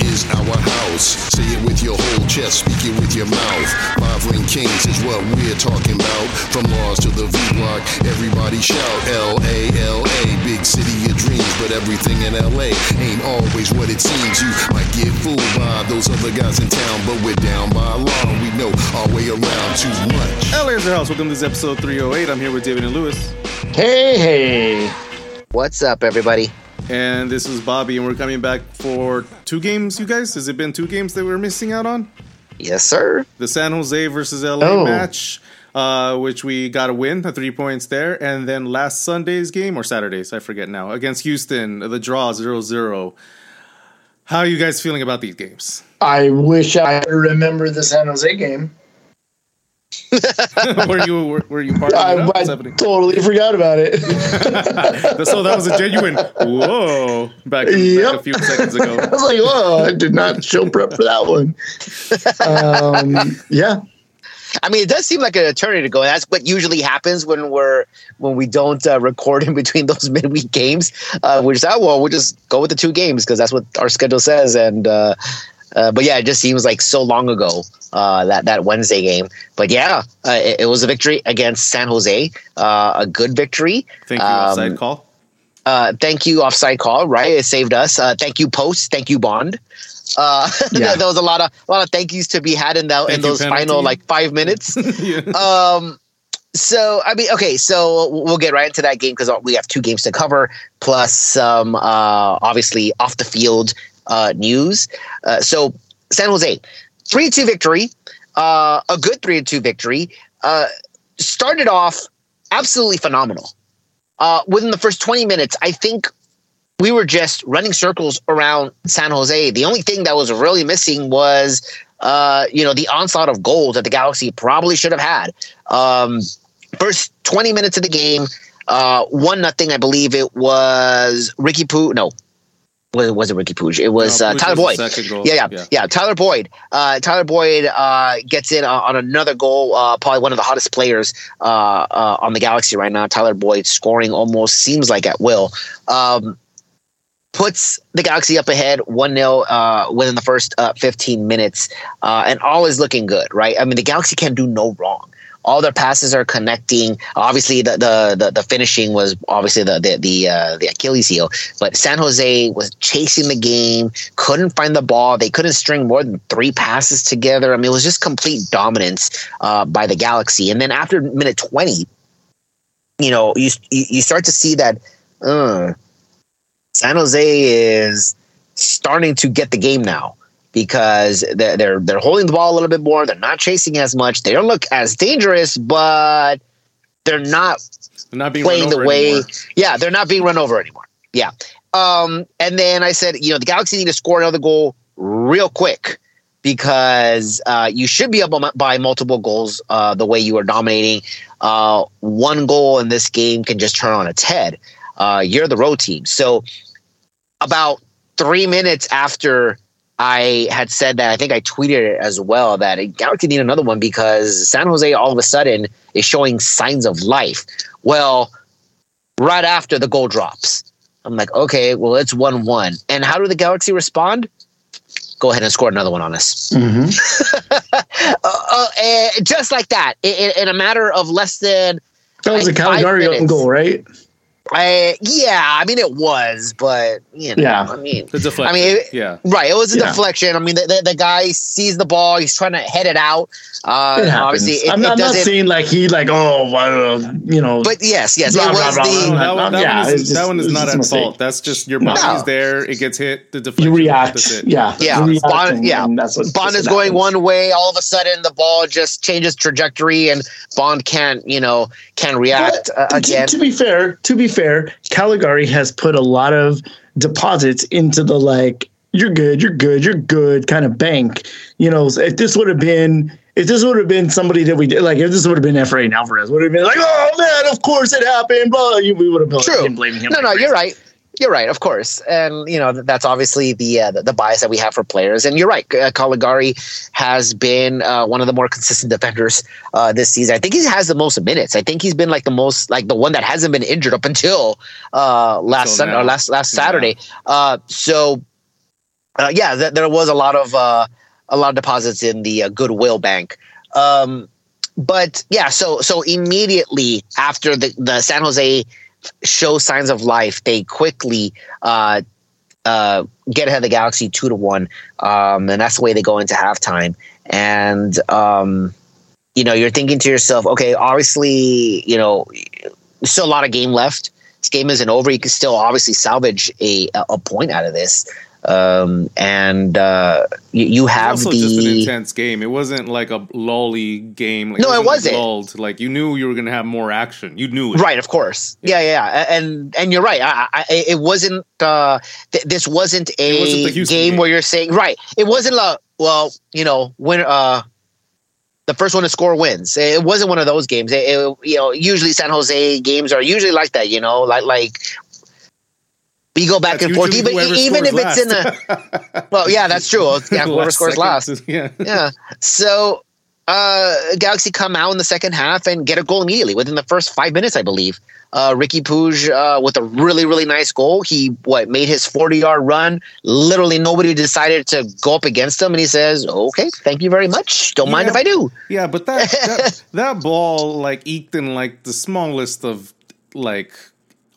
is our house. Say it with your whole chest, speak it with your mouth. Five ring kings is what we're talking about. From Mars to the V block, everybody shout L A L A. Big city of dreams, but everything in LA ain't always what it seems. You might get fooled by those other guys in town, but we're down by a law. We know our way around too much. LA is the house. Welcome to this episode 308. I'm here with David and Lewis. Hey, hey. What's up, everybody? And this is Bobby, and we're coming back for two games, you guys. Has it been two games that we're missing out on? Yes, sir. The San Jose versus LA Oh. match, uh, which we got a win, the three points there. And then last Sunday's game, or Saturday's, I forget now, against Houston, the draw 0 0. How are you guys feeling about these games? I wish I remember the San Jose game. were you were, were you part I, of it? What's I totally forgot about it. so that was a genuine whoa back, back a few seconds ago. I was like, whoa! I did not show prep for that one. Um, yeah. I mean, it does seem like an eternity ago. And that's what usually happens when we're when we don't uh, record in between those midweek games. Uh, we just, oh, well, we'll just go with the two games because that's what our schedule says. And uh, uh, but yeah, it just seems like so long ago uh, that that Wednesday game. But yeah, uh, it, it was a victory against San Jose, uh, a good victory. Thank you, Um, offside call. Uh, thank you, offside call. Right, it saved us. Uh, thank you, post. Thank you, Bond. Uh, Yeah. there was a lot of a lot of thank yous to be had in that Thank in those penalty. final like five minutes. Yeah. um so i mean okay so we'll get right into that game because we have two games to cover plus some uh obviously off the field uh news uh, so san jose 3-2 victory uh a good 3-2 victory uh started off absolutely phenomenal uh within the first 20 minutes i think we were just running circles around san jose the only thing that was really missing was uh, you know, the onslaught of goals that the Galaxy probably should have had. Um, first 20 minutes of the game, uh, one nothing, I believe it was Ricky Puig. No, it Ricky Puig? It was No, uh, Tyler was Boyd. goal. Yeah, yeah, yeah, Tyler Boyd. Uh, Tyler Boyd uh, gets in on, on another goal. Uh, probably one of the hottest players uh, uh, on the Galaxy right now. Tyler Boyd scoring almost seems like at will. Um, puts the Galaxy up ahead 1 0 uh, within the first uh, 15 minutes. Uh, and all is looking good, right? I mean, the Galaxy can do no wrong. All their passes are connecting. Obviously, the the the, the finishing was obviously the the the, uh, the Achilles heel. But San Jose was chasing the game, couldn't find the ball. They couldn't string more than three passes together. I mean, it was just complete dominance uh, by the Galaxy. And then after minute twenty, you know, you you, start to see that. Uh, San Jose is starting to get the game now because they're, they're they're holding the ball a little bit more. They're not chasing as much. They don't look as dangerous, but they're not They're not being playing the way. anymore. Yeah, they're not being run over anymore. Yeah. Um, and then I said, you know, the Galaxy need to score another goal real quick because uh, you should be up by multiple goals uh, the way you are dominating. Uh, one goal in this game can just turn on its head. Uh, you're the road team. So about three minutes after I had said that, I think I tweeted it as well that Galaxy need another one because San Jose all of a sudden is showing signs of life. Well, right after the goal drops, I'm like, okay, well, it's 1 1. And how do the Galaxy respond? Go ahead and score another one on us. Mm-hmm. Uh, uh, eh, just like that, in, in- a matter of less than That was a Calegari goal, right? I yeah, I mean it was, but you know, Yeah. I mean, The deflection. I mean, it- yeah. right? It was a Yeah. deflection. I mean, the, the, the guy sees the ball, he's trying to head it out. Uh, It obviously, it, I'm, it not, I'm not saying like he like oh well, you know. but yes, yes, Blah, it was blah, the That one, that Yeah, one is, it's just- that one is not a at mistake. fault. That's just your No. body's there. It gets hit. The deflection. you react. It. Yeah, Yeah. you Bond- yeah. that's what Bond is going happens. one way. All of a sudden, the ball just changes trajectory, and Bond can't, you know, can react uh, To- again. To, be fair, to be fair, Calegari has put a lot of deposits into the like you're good, you're good, you're good kind of bank. You know, if this would have been if this would have been somebody that we did like if this would have been Efrain Alvarez, would have been like, oh man, of course it happened. but we would have been True. blaming him. No, like no, crazy. you're right. You're right, of course, and you know that's obviously the uh, the, the bias that we have for players. And you're right, uh, Calegari has been uh, one of the more consistent defenders uh, this season. I think he has the most minutes. I think he's been like the most like the one that hasn't been injured up until uh, last Sunday or last last Yeah. Saturday. Uh, so uh, yeah, th- there was a lot of uh, a lot of deposits in the uh, Goodwill Bank. Um, but yeah, so so immediately after the the San Jose show signs of life, they quickly uh, uh, get ahead of the Galaxy two to one, um, and that's the way they go into halftime. And um, you know, you're thinking to yourself, okay, obviously, you know, still a lot of game left. This game isn't over. You can still obviously salvage a a point out of this. Um, and uh, you, you have also the just an intense game. It wasn't like a lolly game. Like, No, it wasn't. Like lulled. Like you knew you were gonna have more action. You knew it. Right, of course. Yeah, yeah, yeah. and and you're right. I, I, it wasn't. Uh, th- this wasn't a wasn't game, game. where you're saying right. It wasn't a well, you know, when uh, the first one to score wins. It wasn't one of those games. It, it- you know, usually San Jose games are usually like that. You know, like like we go back That's and forth. Even even if scores it's in a well, yeah, that's true. Yeah, whoever Last scores last to- yeah. yeah. So uh Galaxy come out in the second half and get a goal immediately within the first five minutes, I believe. Uh Ricky Puig uh with a really, really nice goal. He what made his 40 yard run. Literally nobody decided to go up against him and he says, Okay, thank you very much. Don't mind if I do. Yeah, but that, that that ball like eked in like the smallest of like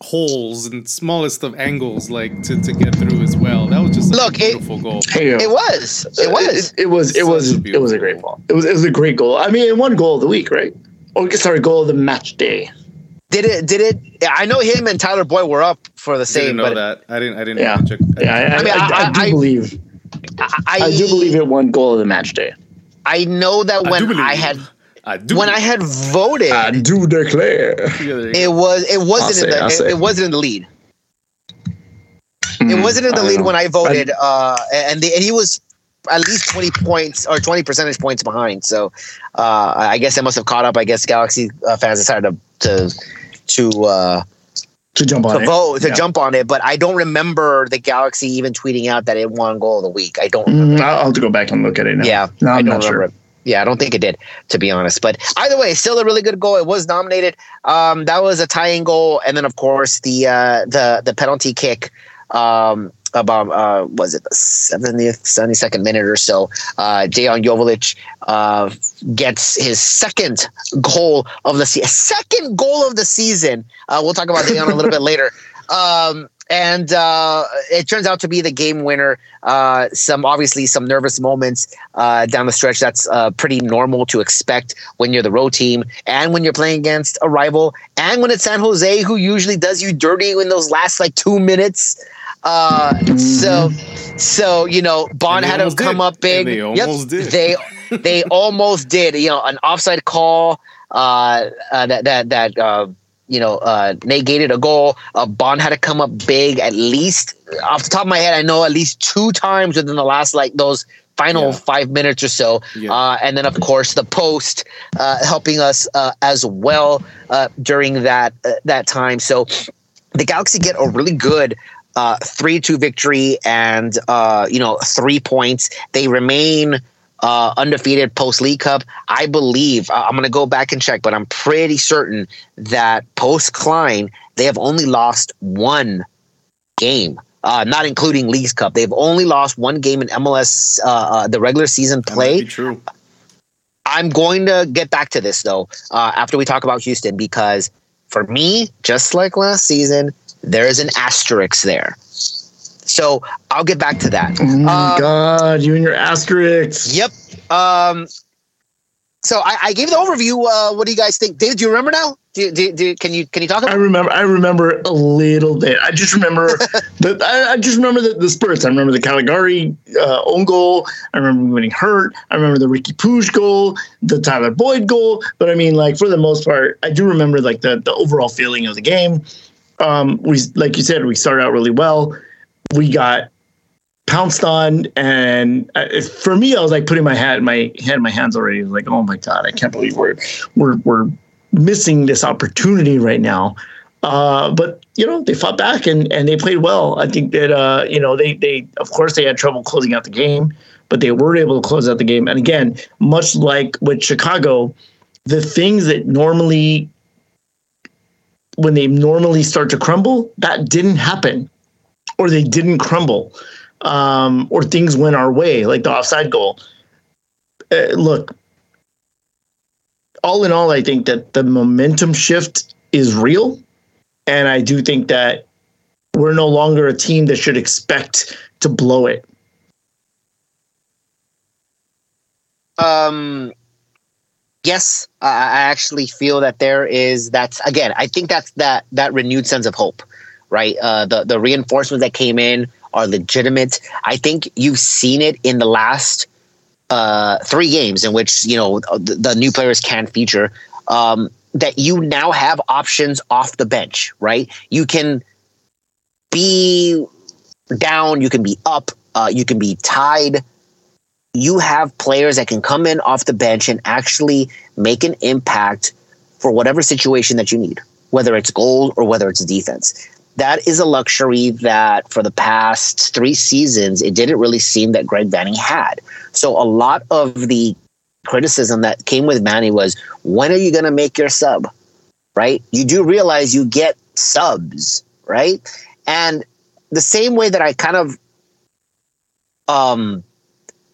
holes and smallest of angles like to, to get through as well. That was just Look, a it- beautiful goal. Hey. It was. It was. It, it was. It was. a It was a great goal. ball. It was. It was a great goal. I mean, one goal of the week, right? Or sorry, goal of the match day. Did it did it I know him and Tyler Boyd were up for the Didn't same, know but that. I didn't. I didn't. Yeah. check. Yeah, I, I, I mean, I, I I- do I- believe. I, I do believe it won goal of the match day. I know that I when do I had I do. when I had voted I do declare. Yeah, there you it was it wasn't say, in the it, it wasn't in the lead. Hmm, It wasn't in the I lead know. when I voted, uh, and the, and he was at least twenty points or twenty percentage points behind. So uh, I guess I must have caught up. I guess Galaxy uh, fans decided to to to, uh, to jump on to it. vote to Yeah. jump on it. But I don't remember the Galaxy even tweeting out that it won goal of the week. I don't. Mm, I'll I'll have to go back and look at it now. Yeah, no, I I'm don't not remember. sure. Yeah, I don't think it did, to be honest. But either way, still a really good goal. It was nominated. Um, that was a tying goal, and then of course the uh, the the penalty kick. Um, about uh, was it the 70th, 72nd minute or so? Uh, Dejan Jovic uh, gets his second goal of the season. Second goal of the season. Uh, we'll talk about Dejan a little bit later. Um, and uh, it turns out to be the game winner. Uh, some obviously some nervous moments uh, down the stretch. That's uh, pretty normal to expect when you're the road team and when you're playing against a rival, and when it's San Jose, who usually does you dirty in those last like two minutes. Uh, So, so you know, Bond had to come did. up big. And they Yep, almost did. They they almost did. You know, an offside call uh, uh, that that that. You know, uh, negated a goal. Uh, Bond had to come up big at least, off the top of my head, I know at least two times within the last like those final Yeah. five minutes or so. Yeah. Uh, and then, of course, the post uh, helping us uh, as well uh, during that uh, that time. So the Galaxy get a really good uh, three two victory and uh, you know three points. They remain uh, undefeated post Leagues Cup. I believe uh, I'm going to go back and check, but I'm pretty certain that post Klein they have only lost one game. Uh, not including Leagues Cup, they've only lost one game in MLS uh, uh, the regular season play. true. I'm going to get back to this though uh, after we talk about Houston because for me, just like last season, there is an asterisk there. So I'll get back to that. Oh my Uh, God, you and your asterisks. Yep. Um, so I, I gave the overview. Uh, what do you guys think, David? Do you remember now? Do, do, do, can you can you talk About I remember. I remember a little bit. I just remember the. I, I just remember the, the spurts. I remember the Calegari uh, own goal. I remember getting hurt. I remember the Ricky Puig goal, the Tyler Boyd goal. But I mean, like for the most part, I do remember like the the overall feeling of the game. Um, we like you said, we started out really well. We got pounced on, and uh, for me, I was like putting my hat, my head, in my hands already. Like, oh my god, I can't believe we're we're we're missing this opportunity right now. Uh, but you know they fought back and and they played well. I think that uh, you know they they of course they had trouble closing out the game, but they were able to close out the game. And again, much like with Chicago, the things that normally when they normally start to crumble, that didn't happen, or they didn't crumble. um, or things went our way, like the offside goal. Uh, look, all in all, I think that the momentum shift is real, and I do think that we're no longer a team that should expect to blow it. Um, yes, I I actually feel that there is that's again. I think that's that that renewed sense of hope, right? Uh, the the reinforcements that came in are legitimate. I think you've seen it in the last uh, three games in which you know the, the new players can feature. Um, that you now have options off the bench, right? You can be down, you can be up, uh, you can be tied. You have players that can come in off the bench and actually make an impact for whatever situation that you need, whether it's goal or whether it's defense. That is a luxury that for the past three seasons, it didn't really seem that Greg Vanney had. So a lot of the criticism that came with Vanney was, when are you going to make your sub? Right? You do realize you get subs, right? And the same way that I kind of um,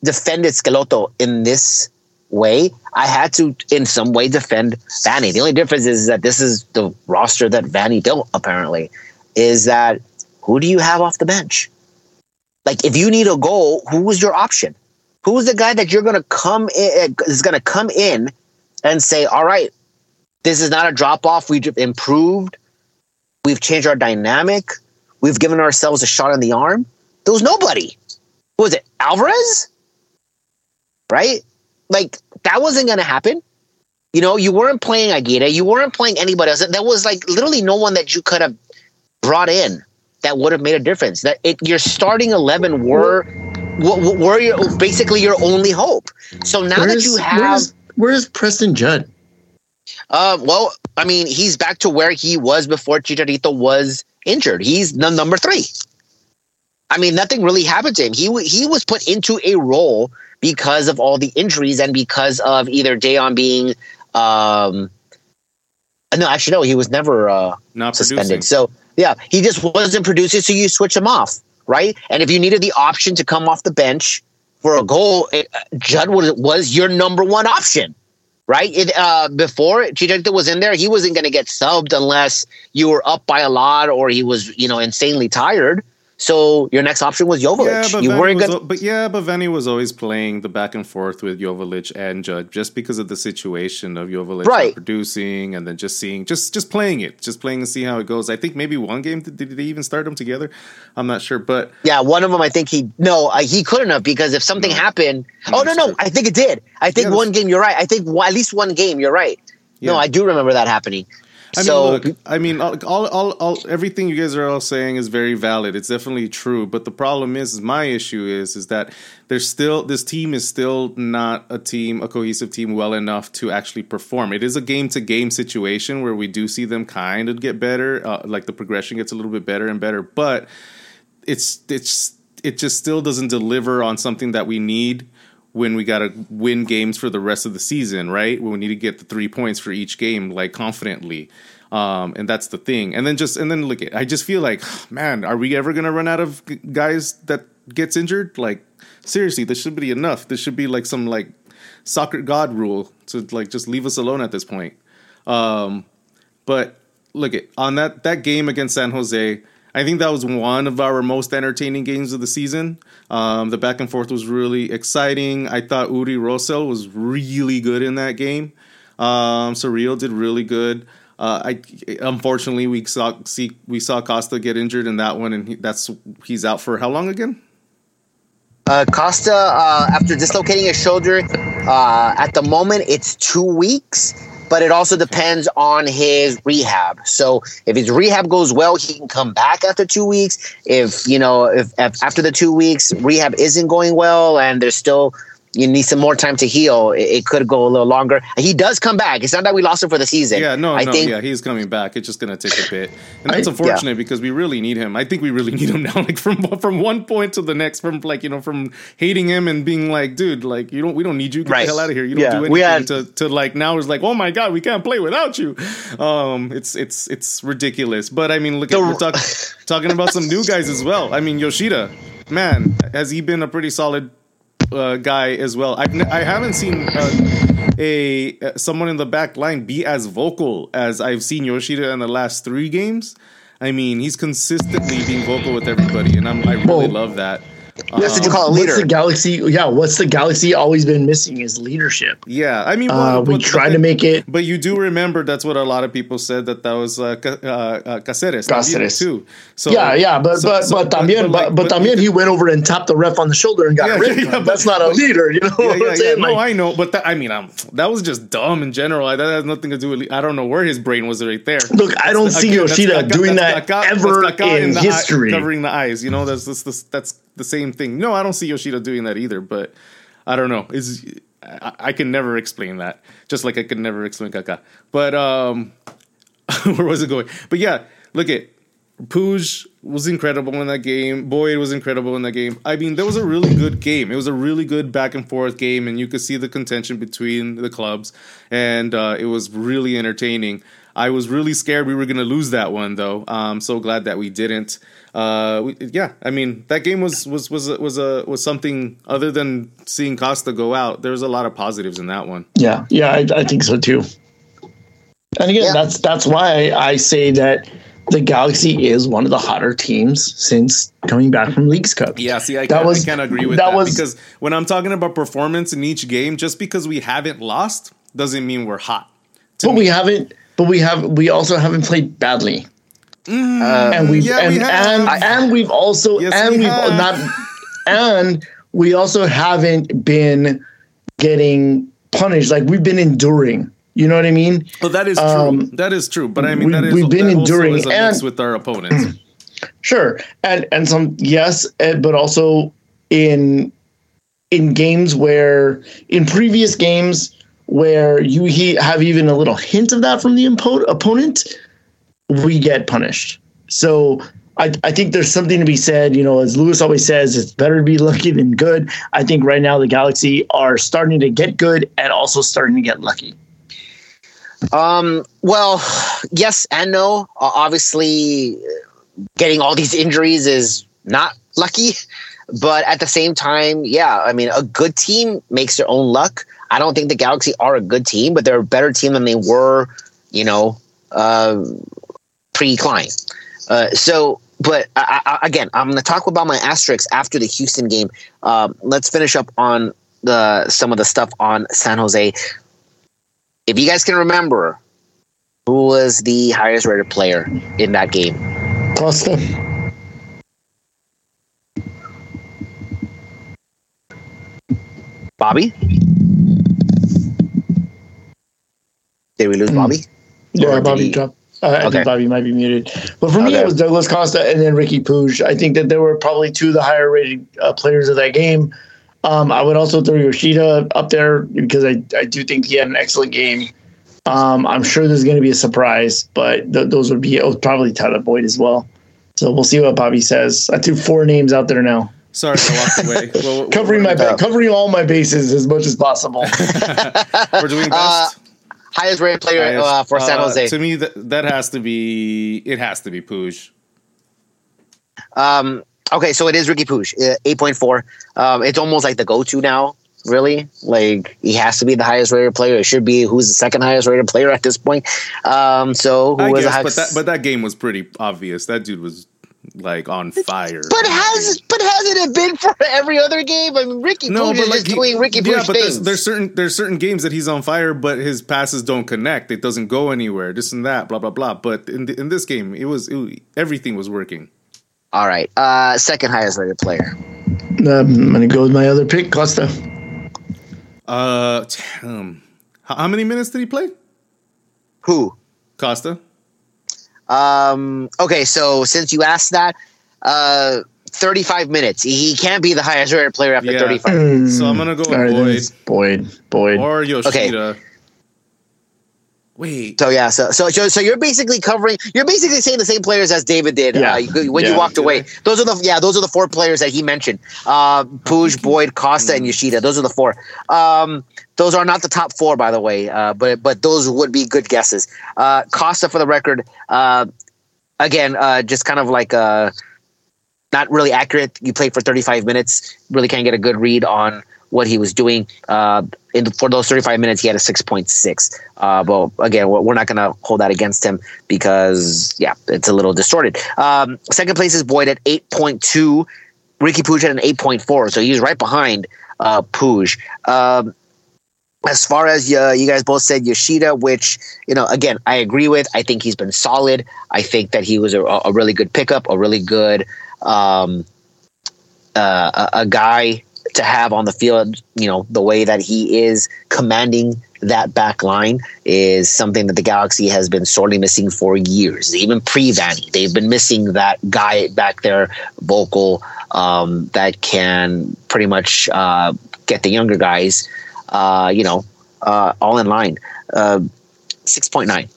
defended Schelotto in this way, I had to, in some way, defend Vanney. The only difference is that this is the roster that Vanney built, apparently, is that who do you have off the bench? Like, if you need a goal, who was your option? Who's the guy that you're going to come in, is going to come in and say, all right, this is not a drop off. We've improved. We've changed our dynamic. We've given ourselves a shot in the arm. There was nobody. Who was it? Alvarez? Right? Like, that wasn't going to happen. You know, you weren't playing Aguirre. You weren't playing anybody else. There was like literally no one that you could have brought in that would have made a difference. That it, your starting 11 were were, were your, basically your only hope. So now Where's, that you have where's, where's Preston Judd? Uh, well, I mean, he's back to where he was before Chicharito was injured. He's the number three. I mean, nothing really happened to him. He w- he was put into a role because of all the injuries and because of either Dayon being, um, no, actually no, he was never uh, Not suspended. producing. So yeah, he just wasn't producing. So you switch him off, right? And if you needed the option to come off the bench for a goal, it, Judd was, was your number one option, right? It, uh, before Chicharito was in there, he wasn't going to get subbed unless you were up by a lot or he was, you know, insanely tired. So your next option was Jovic. Yeah, but you Vanney weren't was, al- but yeah, but Vanney was always playing the back and forth with Jovic and Judd just because of the situation of Jovic Right. producing and then just seeing, just just playing it, just playing and see how it goes. I think maybe one game did, did they even start them together? I'm not sure, but Yeah, one of them. I think he no, uh, he couldn't have because if something No. happened. Oh no, no, sure. I think it did. I think Yeah, one game. You're right. I think one, at least one game. You're right. No, I do remember that happening. I mean, so look, I mean, all, all, all, all, everything you guys are all saying is very valid. It's definitely true. But the problem is, is my issue is, is that there's still this team is still not a team, a cohesive team, well enough to actually perform. It is a game to game situation where we do see them kind of get better, uh, like the progression gets a little bit better and better. But it's it's it just still doesn't deliver on something that we need when we got to win games for the rest of the season, right? When we need to get the three points for each game, like confidently. Um, and that's the thing. And then just and then look I just feel like, man, are we ever gonna run out of guys that gets injured? Like seriously, this should be enough. This should be like some like soccer god rule to like just leave us alone at this point. Um, but look at on that that game against San Jose. I think that was one of our most entertaining games of the season. Um, the back and forth was really exciting. I thought Uri Rosell was really good in that game. Um, Surreal did really good. Uh, I unfortunately we saw see we saw Costa get injured in that one, and he, that's he's out for how long again? uh, Costa, uh, after dislocating his shoulder, uh, at the moment it's two weeks, but it also depends on his rehab. So if his rehab goes well, he can come back after two weeks. If you know, if, if after the two weeks rehab isn't going well and there's still you need some more time to heal, it, it could go a little longer. He does come back. It's not that we lost him for the season. Yeah, no, I no, think yeah, he's coming back. It's just gonna take a bit, and that's unfortunate because we really need him. I think we really need him now. Like from from one point to the next, from like you know, from hating him and being like, dude, like you don't, we don't need you. Get Right. the hell out of here. You don't Yeah, do anything. we had- to to like now it's like, oh my god, we can't play without you. Um, it's it's it's ridiculous. But I mean, look, at, we're talk, talking about some new guys as well. I mean, Yoshida. man, has he been a pretty solid uh, guy as well? I've n- I haven't seen uh, a uh, someone in the back line be as vocal as I've seen Yoshida in the last three games. I mean, he's consistently being vocal with everybody, and I'm, I really Well, love that. That's what you call a What's the galaxy? Yeah, what's the galaxy always been missing is leadership. Yeah, I mean, Uh, we tried to make it. But you do remember that's what a lot of people said that that was uh, uh, uh, Caceres, Caceres. too. So yeah, yeah, but so- but so- but también, but, like- but, también he went over and tapped the ref on the shoulder and got Yeah, rid. yeah, That's not a leader, you know yeah, yeah, I'm yeah. No, Like, I know, but that, I mean, um, that was just dumb in general. That has nothing to do with. I don't know where his brain was right there. Look, I don't see Again, Yoshida doing that's that ever in history. covering the eyes. You know, that's that's, that's the same thing. No, I don't see Yoshida doing that either. But I don't know. Is I, I can never explain that. Just like I could never explain Kaká. But um, where was it going? But yeah, look at Puig was incredible in that game. Boyd was incredible in that game. I mean, that was a really good game. It was a really good back and forth game, and you could see the contention between the clubs, and uh, it was really entertaining. I was really scared we were going to lose that one, though. I'm so glad that we didn't. Uh, we, yeah, I mean that game was was was was a was something other than seeing Costa go out. There was a lot of positives in that one. yeah, yeah, I, I think so too. And again, Yeah. that's that's why I say that the Galaxy is one of the hotter teams since coming back from Leagues Cup. Yeah, see, I That can't, was- I can't agree with that that, was- because when I'm talking about performance in each game, just because we haven't lost doesn't mean we're hot. To But me. we haven't. But we have. We also haven't played badly. and we've Mm, yeah, and, we have. and and we've also Yes, and we we have have. not and we also haven't been getting punished like we've been enduring. You know what I mean? Well, that is true. Um, that is true. But I mean, we- that is we've been also enduring is a mix and- with our opponents. Sure, and and some yes, eh, but also in in games where in previous games where you he, have even a little hint of that from the impo- opponent, we get punished. So I, I think there's something to be said. You know, as Lewis always says, it's better to be lucky than good. I think right now the Galaxy are starting to get good and also starting to get lucky. Um, well, yes and no. Obviously, getting all these injuries is not lucky, but at the same time, yeah, I mean, a good team makes their own luck. I don't think the Galaxy are a good team, but they're a better team than they were, you know, uh, pre Klein. Uh, so, but I, I, again, I'm going to talk about my asterisks after the Houston game. Um, let's finish up on the some of the stuff on San Jose. If you guys can remember, who was the highest rated player in that game? Costa. Bobby? Did we lose Mm. Bobby? Yeah, Or Bobby he- dropped. Uh, I Okay. think Bobby might be muted. But for me, it was Douglas Costa and then Ricky Puig. I think that there were probably two of the higher rated uh, players of that game. Um, I would also throw Yoshida up there because I, I do think he had an excellent game. Um, I'm sure there's going to be a surprise, but th- those would be oh, probably Tyler Boyd as well. So we'll see what Bobby says. I threw four names out there now, Sorry, I walked away. Well, covering my ba- covering all my bases as much as possible. we're doing Uh, best. Highest rated player Highest. uh, for San Uh, Jose. To me, that that has to be. It has to be Puig. Um, okay, so it is Ricky Puig, uh, 8.4. Um, it's almost like the go to now, really. Like, he has to be the highest rated player. It should be who's the second highest rated player at this point. Um, so who I was the guess, but highest? that but that game was pretty obvious. That dude was like on fire. But has but hasn't it been for every other game? I mean, Ricky no, but is like he- doing Ricky yeah, Puig but there's, there's certain there's certain games that he's on fire, but his passes don't connect. It doesn't go anywhere. This and that, blah blah blah. But in the, in this game, it was it, everything was working. All right, uh, second highest rated player. Um, I'm going to go with my other pick, Costa. Uh, damn. How, how many minutes did he play? Who? Costa. Um, okay, so since you asked that, uh, 35 minutes. He can't be the highest rated player after Yeah. 35. So I'm gonna go with All right, then Boyd Boyd. Boyd. or Yoshida. Wait, So yeah, so so so so you're basically covering. You're basically saying the same players as David did Yeah. uh, when you Yeah. walked away. Those are the yeah, those are the four players that he mentioned. Uh, Puig, Boyd, Costa, and Yoshida. Those are the four. Um, those are not the top four, by the way, uh, but but those would be good guesses. Uh, Costa, for the record, uh, again, uh, just kind of like uh, not really accurate. You played for 35 minutes, really can't get a good read on what he was doing. Uh, in, for those 35 minutes, he had a 6.6. Uh, but again, we're not going to hold that against him because, yeah, it's a little distorted. Um, second place is Boyd at 8.2. Ricky Puig had an 8.4, so he's right behind uh, Puig. Um, as far as uh, you guys both said Yoshida, which you know, again, I agree with. I think he's been solid. I think that he was a, a really good pickup, a really good um, uh, a, a guy to have on the field. You know, the way that he is commanding that back line is something that the Galaxy has been sorely missing for years. Even pre Vanney, they've been missing that guy back there, vocal, um, that can pretty much uh, get the younger guys uh, you know, uh, all in line. Uh, 6.9.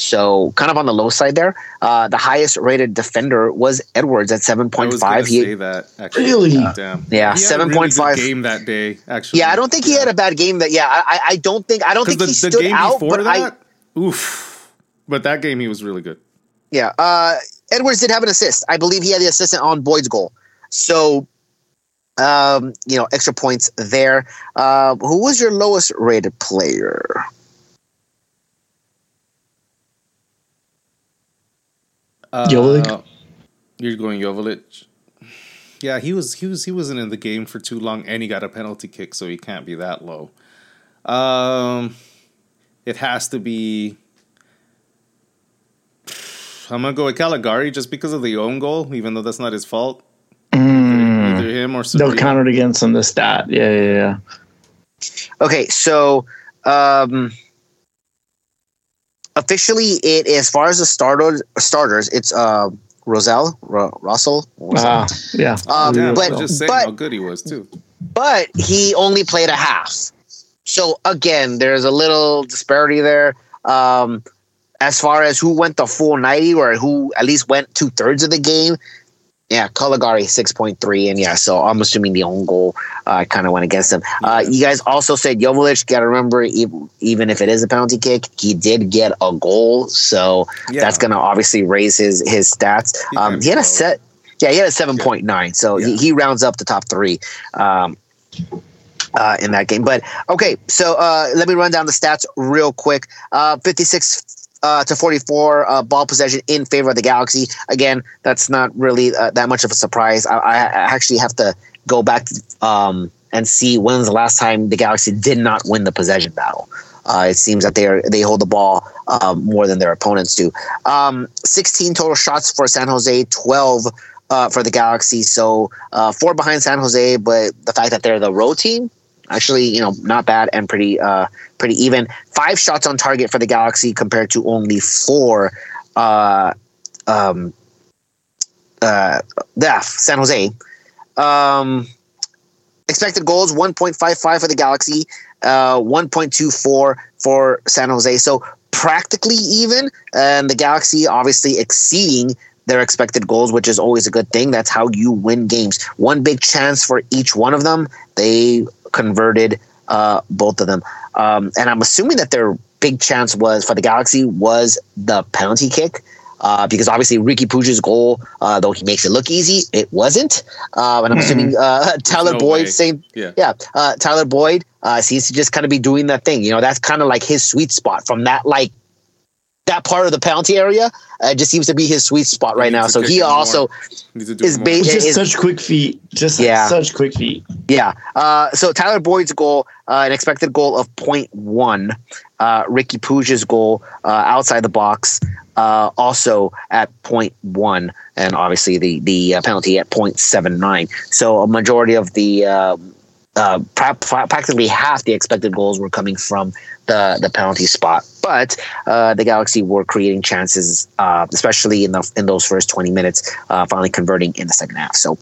So kind of on the low side there. Uh, the highest rated defender was Edwards at 7.5. He say that actually. Really? Damn. Yeah, He had a seven point really five. game that day. Actually. Yeah, I don't think he had a bad game. That yeah, I, I don't think I don't think because he the, the stood game out. before But I that. oof. But that game he was really good. yeah, uh, Edwards did have an assist. I believe he had the assistant on Boyd's goal. So, um, you know, extra points there. Uh, who was your lowest rated player? Uh, Jovic? You're going Jovic. Yeah, he was he was he wasn't in the game for too long, and he got a penalty kick, so he can't be that low. Um, it has to be. I'm gonna go with Calegari just because of the own goal, even though that's not his fault. Mm. Either him or They'll Sabrina. count it against him. The stat. Yeah, yeah, yeah. Okay, so um, officially, it as far as the starters, starters, it's uh, Rosell, Ro- Russell, Ah, yeah. Um, Damn, but- just saying but- how good he was too. but he only played a half. So again, there's a little disparity there. Um, as far as who went the full 90 or who at least went two thirds of the game, yeah, Calegari 6.3. And yeah, so I'm assuming the own goal uh, kind of went against him. Uh, you guys also said Jovic, got to remember, even if it is a penalty kick, he did get a goal. So Yeah. that's going to obviously raise his, his stats. He Um, he had a set. Yeah, he had a 7.9. So he, he rounds up the top three. Um, uh, in that game. But okay, so uh, let me run down the stats real quick. Uh, 56 uh, to 44 uh, ball possession in favor of the Galaxy. Again, that's not really uh, that much of a surprise. I, I actually have to go back um, and see when's the last time the Galaxy did not win the possession battle. Uh, it seems that they are they hold the ball um, more than their opponents do. Um, 16 total shots for San Jose, 12 uh, for the Galaxy. So uh, four behind San Jose, but the fact that they're the road team, actually, you know, not bad and pretty uh, pretty even. Five shots on target for the Galaxy compared to only four. Uh, um, uh, yeah, San Jose. Um, expected goals 1.55 for the Galaxy, uh, 1.24 for San Jose. So practically even, and the Galaxy obviously exceeding their expected goals, which is always a good thing. That's how you win games. One big chance for each one of them. They converted uh, both of them, um, and I'm assuming that their big chance was for the Galaxy was the penalty kick. Uh, because obviously Ricky Puig's goal, uh, though he makes it look easy, it wasn't. Uh, and I'm assuming uh, Tyler no Boyd, way. same, Yeah. yeah, uh, Tyler Boyd uh, seems to just kind of be doing that thing. You know, that's kind of like his sweet spot from that like that part of the penalty area. Uh, just seems to be his sweet spot right He now. So he kick it more. also, Needs to is more. ba- Just is- such quick feet. Just Yeah. such quick feet. yeah. Uh, so Tyler Boyd's goal, uh, an expected goal of 0.1. Uh, Ricky Puig's goal uh, outside the box, uh, also at 0.1, and obviously the the uh, penalty at 0.79. So a majority of the uh, pra- pra- practically half the expected goals were coming from the the penalty spot. But uh, the Galaxy were creating chances, uh, especially in the in those first 20 minutes, uh, finally converting in the second half. So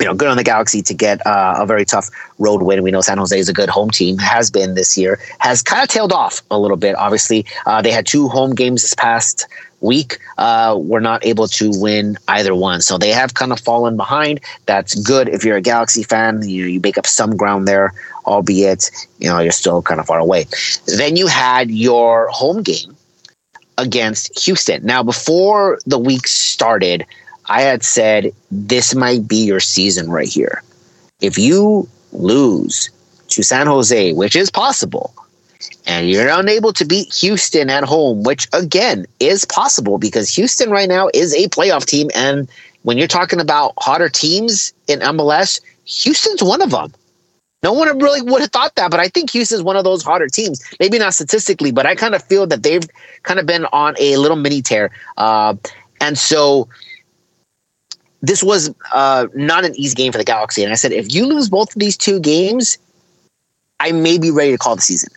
you know, good on the Galaxy to get uh, a very tough road win. We know San Jose is a good home team, has been this year, has kind of tailed off a little bit. Obviously, uh, they had two home games this past week. Uh, were not able to win either one, so they have kind of fallen behind. That's good if you're a Galaxy fan. You you make up some ground there, albeit you know you're still kind of far away. Then you had your home game against Houston. Now, before the week started, I had said this might be your season right here. If you lose to San Jose, which is possible, and you're unable to beat Houston at home, which again is possible because Houston right now is a playoff team. And when you're talking about hotter teams in MLS, Houston's one of them. No one really would have thought that, but I think Houston's one of those hotter teams. Maybe not statistically, but I kind of feel that they've kind of been on a little mini tear. Uh, and so this was uh, not an easy game for the Galaxy. And I said, if you lose both of these two games, I may be ready to call the season.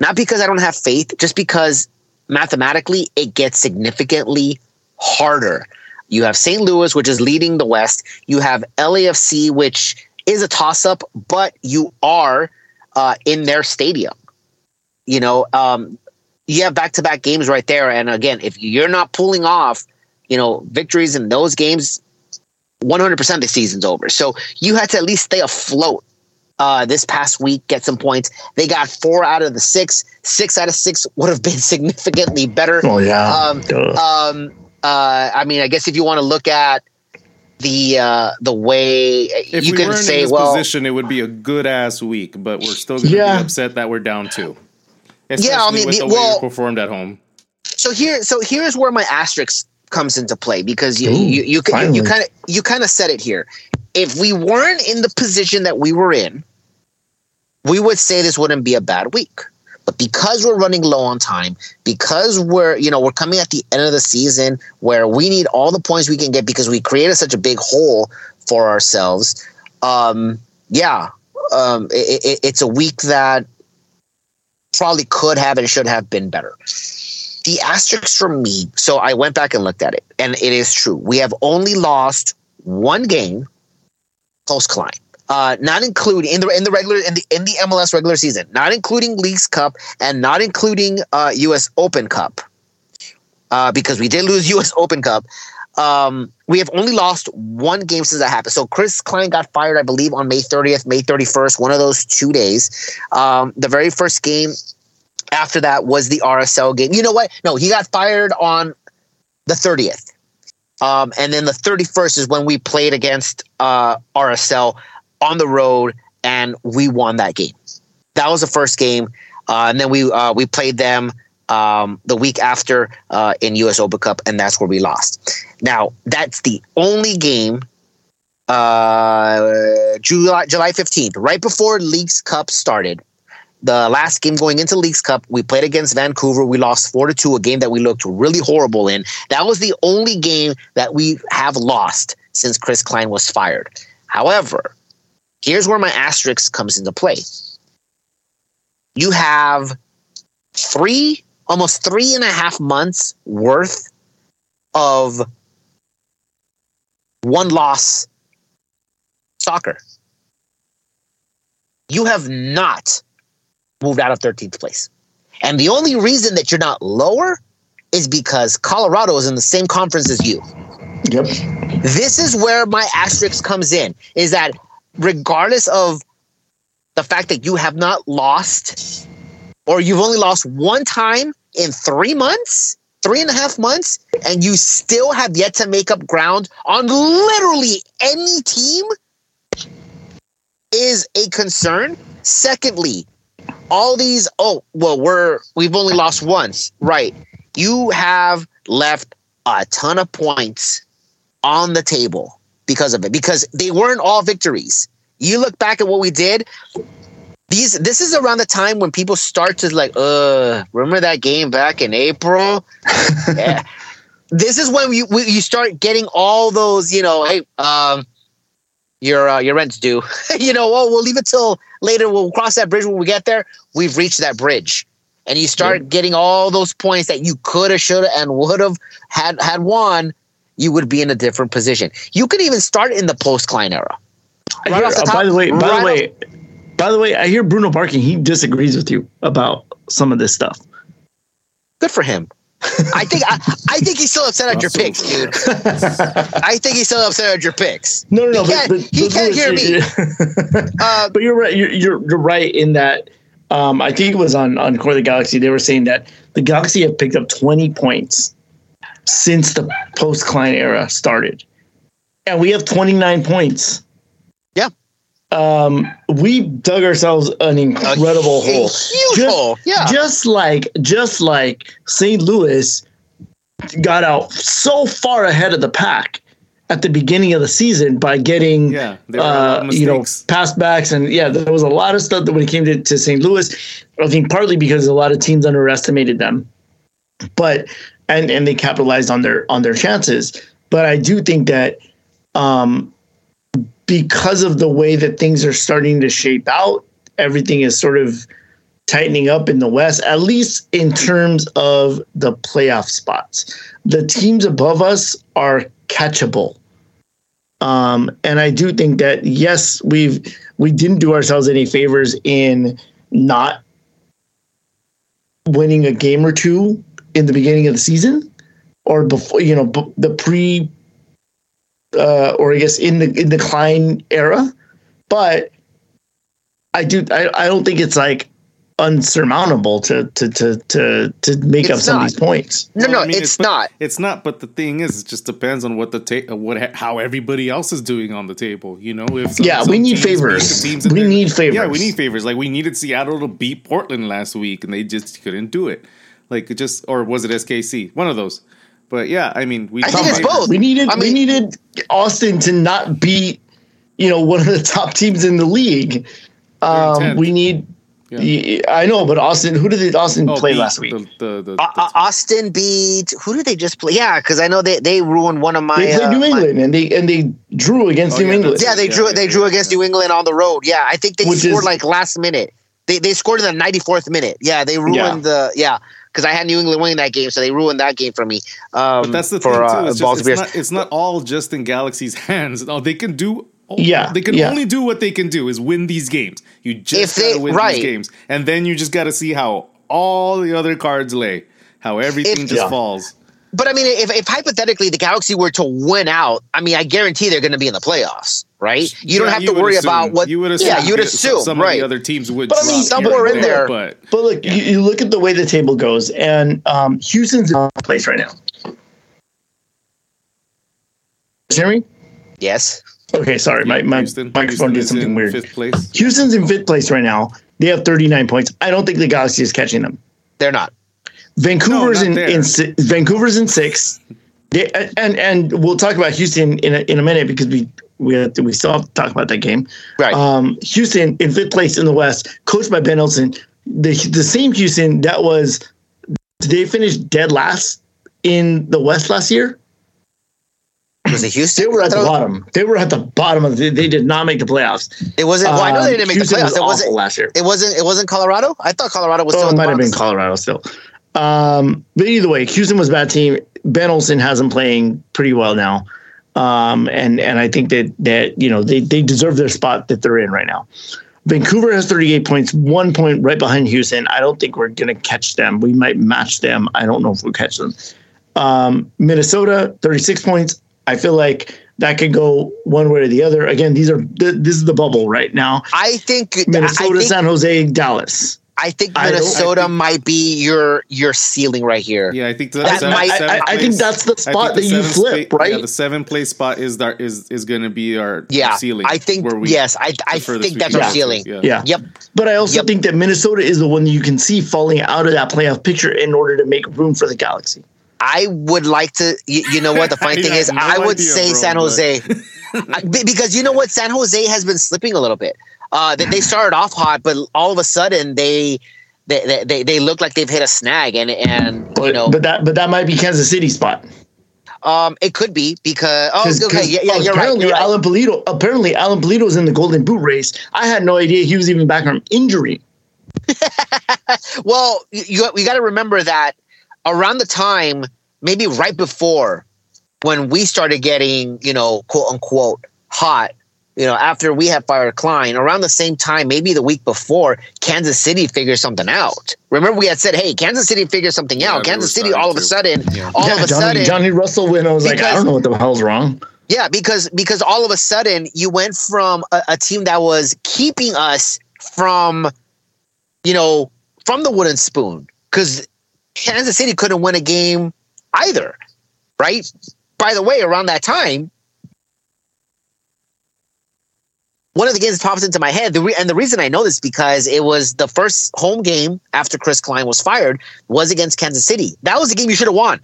Not because I don't have faith, just because mathematically it gets significantly harder. You have St. Louis, which is leading the West. You have LAFC, which is a toss up, but you are uh, in their stadium. You know, um, you have back to back games right there. And again, if you're not pulling off, you know, victories in those games, 100% the season's over. So you had to at least stay afloat uh, this past week, get some points. They got four out of the six. Six out of six would have been significantly better. Oh, yeah. Um, um, uh, I mean, I guess if you want to look at the uh, the way If you we can say, in this well, position, it would be a good ass week, but we're still going to Yeah. be upset that we're down two. Yeah, I Especially mean, with the- the way well- we performed at home. so here so here's where my asterisk comes into play because you Ooh, you you finally. you kind of you kind of said it here. If we weren't in the position that we were in, we would say this wouldn't be a bad week. But because we're running low on time, because we're you know we're coming at the end of the season where we need all the points we can get because we created such a big hole for ourselves. Um, yeah, um, it, it, it's a week that probably could have and should have been better the asterisk for me. So I went back and looked at it, and it is true. We have only lost one game post Klein. Uh, not including in the in the regular in the in the MLS regular season, not including Leagues Cup and not including uh, U.S. Open Cup, uh, because we did lose U.S. Open Cup. Um, we have only lost one game since that happened. So Chris Klein got fired, I believe, on May 30th, May 31st, one of those two days. Um, the very first game after that was the RSL game. You know what? No, he got fired on the 30th. Um, and then the 31st is when we played against uh, RSL on the road and we won that game. That was the first game. Uh, and then we uh, we played them um, the week after uh, in US Open Cup, and that's where we lost. Now, that's the only game uh, July, July 15th, right before Leagues Cup started the last game going into Leagues Cup, we played against Vancouver. We lost four to two, a game that we looked really horrible in. That was the only game that we have lost since Chris Klein was fired. However, here's where my asterisk comes into play. You have three, almost three and a half months worth of one loss soccer. You have not moved out of 13th place. And the only reason that you're not lower is because Colorado is in the same conference as you. Yep. This is where my asterisk comes in is that regardless of the fact that you have not lost or you've only lost one time in three months, three and a half months, and you still have yet to make up ground on literally any team is a concern. Secondly, all these oh well we're we've only lost once. Right. You have left a ton of points on the table because of it because they weren't all victories. You look back at what we did. These this is around the time when people start to like uh remember that game back in april? Yeah. This is when you you start getting all those you know hey um your uh, your rent's due. you know, oh, we'll leave it till later. We'll cross that bridge when we get there. We've reached that bridge, and you start getting all those points that you could have, should have, and would have had had won. You would be in a different position. You could even start in the post Klein era. Right hear- off the uh, by the way, by right the way, by the way, I hear Bruno barking. He disagrees with you about some of this stuff. Good for him. I think I, I think he's still upset at your picks, dude. I think he's still upset at your picks. No, no, no. He can't- he can't hear me. Uh, but you're right. You're, you're you're right in that. Um, I think it was on on Core of the Galaxy. They were saying that the Galaxy have picked up 20 points since the post Klein era started. and we have 29 points. Yeah. Um, we dug ourselves an incredible a hole. huge Just- hole. Yeah. Just like just like St. Louis got out so far ahead of the pack at the beginning of the season by getting Yeah, there were a lot uh, you know mistakes. pass backs and yeah there was a lot of stuff that when it came to, to St. Louis I think partly because a lot of teams underestimated them but and and they capitalized on their on their chances but I do think that um because of the way that things are starting to shape out everything is sort of tightening up in the West, at least in terms of the playoff spots. The teams above us are catchable. Um, and I do think that yes, we've we didn't do ourselves any favors in not winning a game or two in the beginning of the season or before you know b- the pre uh, or I guess in the in the Klein era, but I do I, I don't think it's like unsurmountable to to to to to make up It's some not. of these points. no, Well, no, I mean, it's but- not. It's not. But the thing is, it just depends on what the ta- what how everybody else is doing on the table. You know, if some- Yeah, some we need favors. the teams that We they're- need favors. Yeah, we need favors. Like we needed Seattle to beat Portland last week, and they just couldn't do it. Like it just, or was it SKC? One of those. But yeah, I mean, we I think it's both. We needed I we needed Austin to not beat you know one of the top teams in the league. Um, we need. Yeah. I know, but Austin. Who did Austin Oh, play beat last week? The, the, the, Uh, uh, Austin beat who did they just play? Yeah, because I know they, they ruined one of my. they played uh, New my- England, and they and they drew against Oh, New yeah, England. yeah, they Yeah, drew yeah, they yeah, drew yeah. against New England on the road. Yeah, I think they Which scored is- like last minute. They they scored in the 94th minute. Yeah, they ruined Yeah. the yeah because I had New England winning that game, so they ruined that game for me. Um, But that's the for, thing too. uh, It's, Balls just, it's, not, it's not all just in Galaxy's hands. No, they can do. Yeah, they can yeah. only do what they can do is win these games. You just they- gotta win right. these games, and then you just got to see how all the other cards lay, how everything If- just Yeah. falls. But I mean, if, if hypothetically the Galaxy were to win out, I mean, I guarantee they're going to be in the playoffs, right? You don't have you to worry assume. about what. you would assume. Yeah, you would the- assume, some of the other teams would. But I mean, drop somewhere in and there- but But look, you, you look at the way the table goes, and um, Houston's in place right now. Hear me? yes. Okay, sorry, my, my Houston, microphone Houston did something weird. Fifth place. Houston's in fifth place right now. They have 39 points. I don't think the Galaxy is catching them. They're not. Vancouver's No, in, not there. in Vancouver's in sixth. They, and and we'll talk about Houston in a, in a minute because we we have to, we still have to talk about that game. Right. Um, Houston in fifth place in the West, coached by Ben Olsen. The the same Houston that was did they finish dead last in the West last year? Was it Houston? They were at the bottom. They were at the bottom of the, they did not make the playoffs. It wasn't. Well, I know they didn't make Houston the playoffs. was It wasn't. last year. It wasn't. It wasn't Colorado. I thought Colorado was still. Oh, it might have been Colorado still. Um, but either way, Houston was a bad team. Ben Olsen has them playing pretty well now. Um, and and I think that that you know they they deserve their spot that they're in right now. Vancouver has 38 points, one point right behind Houston. I don't think we're going to catch them. We might match them. I don't know if we'll catch them. Um, Minnesota, 36 points. I feel like that could go one way or the other. Again, these are th- this is the bubble right now. I think. I Minnesota, think, San Jose, Dallas. I think I I Minnesota think- might be your your ceiling right here. Yeah, I think the That seventh- might- I, seventh I think that's the I spot that the you seventh flip, pla- right? Yeah, the seventh place spot is our, is is going to be our Yeah, ceiling. I think. where we- yes, I I think that's our get to, ceiling. Yeah. yeah. Yep. But I also Yep. think that Minnesota is the one that you can see falling out of that playoff picture in order to make room for the Galaxy. I would like to. You, you know what the funny thing is? no I would idea, say bro, San Jose I- because you know what? San Jose has been slipping a little bit. Uh, they, they started off hot, but all of a sudden they. They, they, they, look like they've hit a snag and and But you know but that but that might be Kansas City spot. um it could be because oh 'Cause- okay 'cause yeah, yeah you're right, apparently you're right Alan Pulido apparently Alan Pulido's in the Golden Boot race. I had no idea he was even back from injury. Well, you you, you got to remember that around the time, maybe right before, when we started getting, you know, quote unquote hot, you know, after we had fired Klein, around the same time, maybe the week before, Kansas City figured something out. Remember, we had said, "Hey, Kansas City figured something Yeah, out." Kansas City, all of a sudden. Yeah. all yeah, of a Johnny, sudden, Johnny Russell went. I was like, I don't know what the hell's wrong. yeah, because because all of a sudden you went from a, a team that was keeping us from, you know, from the wooden spoon because Kansas City couldn't win a game either, right? By the way, around that time, one of the games that pops into my head, the re- and the reason I know this because it was the first home game after Chris Klein was fired was against Kansas City. That was a game you should have won.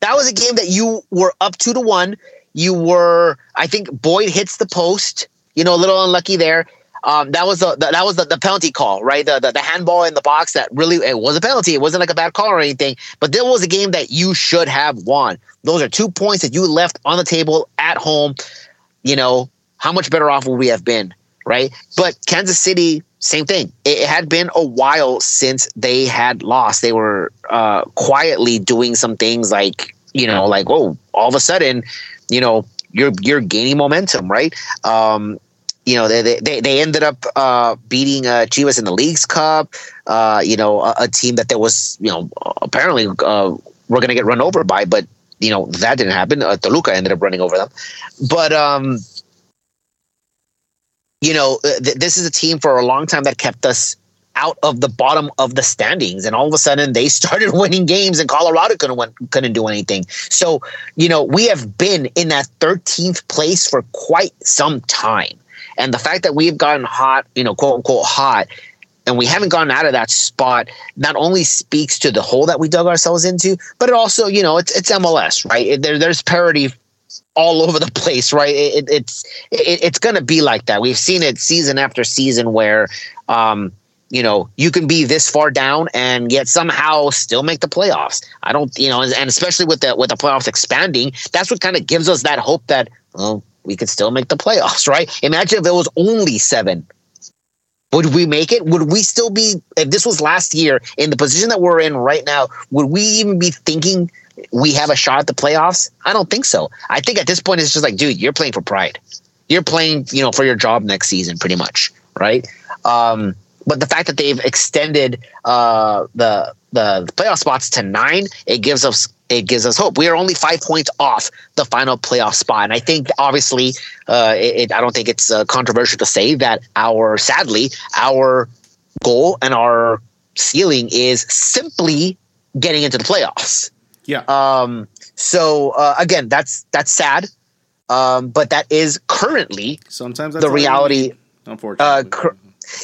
That was a game that you were up two to one. You were, I think, Boyd hits the post. You know, a little unlucky there. Um, that was the, the, that was the, the penalty call, right? The, the the handball in the box that really it was a penalty. It wasn't like a bad call or anything, but there was a game that you should have won. Those are two points that you left on the table at home. You know, how much better off would we have been, right? But Kansas City, same thing. It had been a while since they had lost. They were uh, quietly doing some things like, you know, like oh, all of a sudden, you know, you're you're gaining momentum, right? Um, you know, they they, they ended up uh, beating uh, Chivas in the Leagues Cup. Uh, you know, a, a, team that there was, you know, apparently uh, we're going to get run over by, but you know that didn't happen. Uh, Toluca ended up running over them, but um, you know, uh, th- this is a team for a long time that kept us out of the bottom of the standings and all of a sudden they started winning games and Colorado couldn't win, couldn't do anything. So, you know, we have been in that 13th place for quite some time. And the fact that we've gotten hot, you know, quote unquote hot, and we haven't gotten out of that spot not only speaks to the hole that we dug ourselves into, but it also, you know, it's it's MLS, right? There, there's parity all over the place, right? It, it's it, it's going to be like that. We've seen it season after season where, um, you know, you can be this far down and yet somehow still make the playoffs. I don't, you know, and especially with the with the playoffs expanding, that's what kind of gives us that hope that well, we could still make the playoffs, right? Imagine if it was only seven. Would we make it? Would we still be, if this was last year in the position that we're in right now, would we even be thinking we have a shot at the playoffs? I don't think so. I think at this point it's just like, dude, you're playing for pride. You're playing, you know, for your job next season, pretty much, right? Um, but the fact that they've extended uh, the the playoff spots to nine, it gives us it gives us hope. We are only five points off the final playoff spot, and I think obviously, uh, it, it, I don't think it's uh, controversial to say that our sadly our goal and our ceiling is simply getting into the playoffs. Yeah. Um, so uh, again, that's that's sad, um, but that is currently sometimes the reality. Unfortunately. Uh, cur-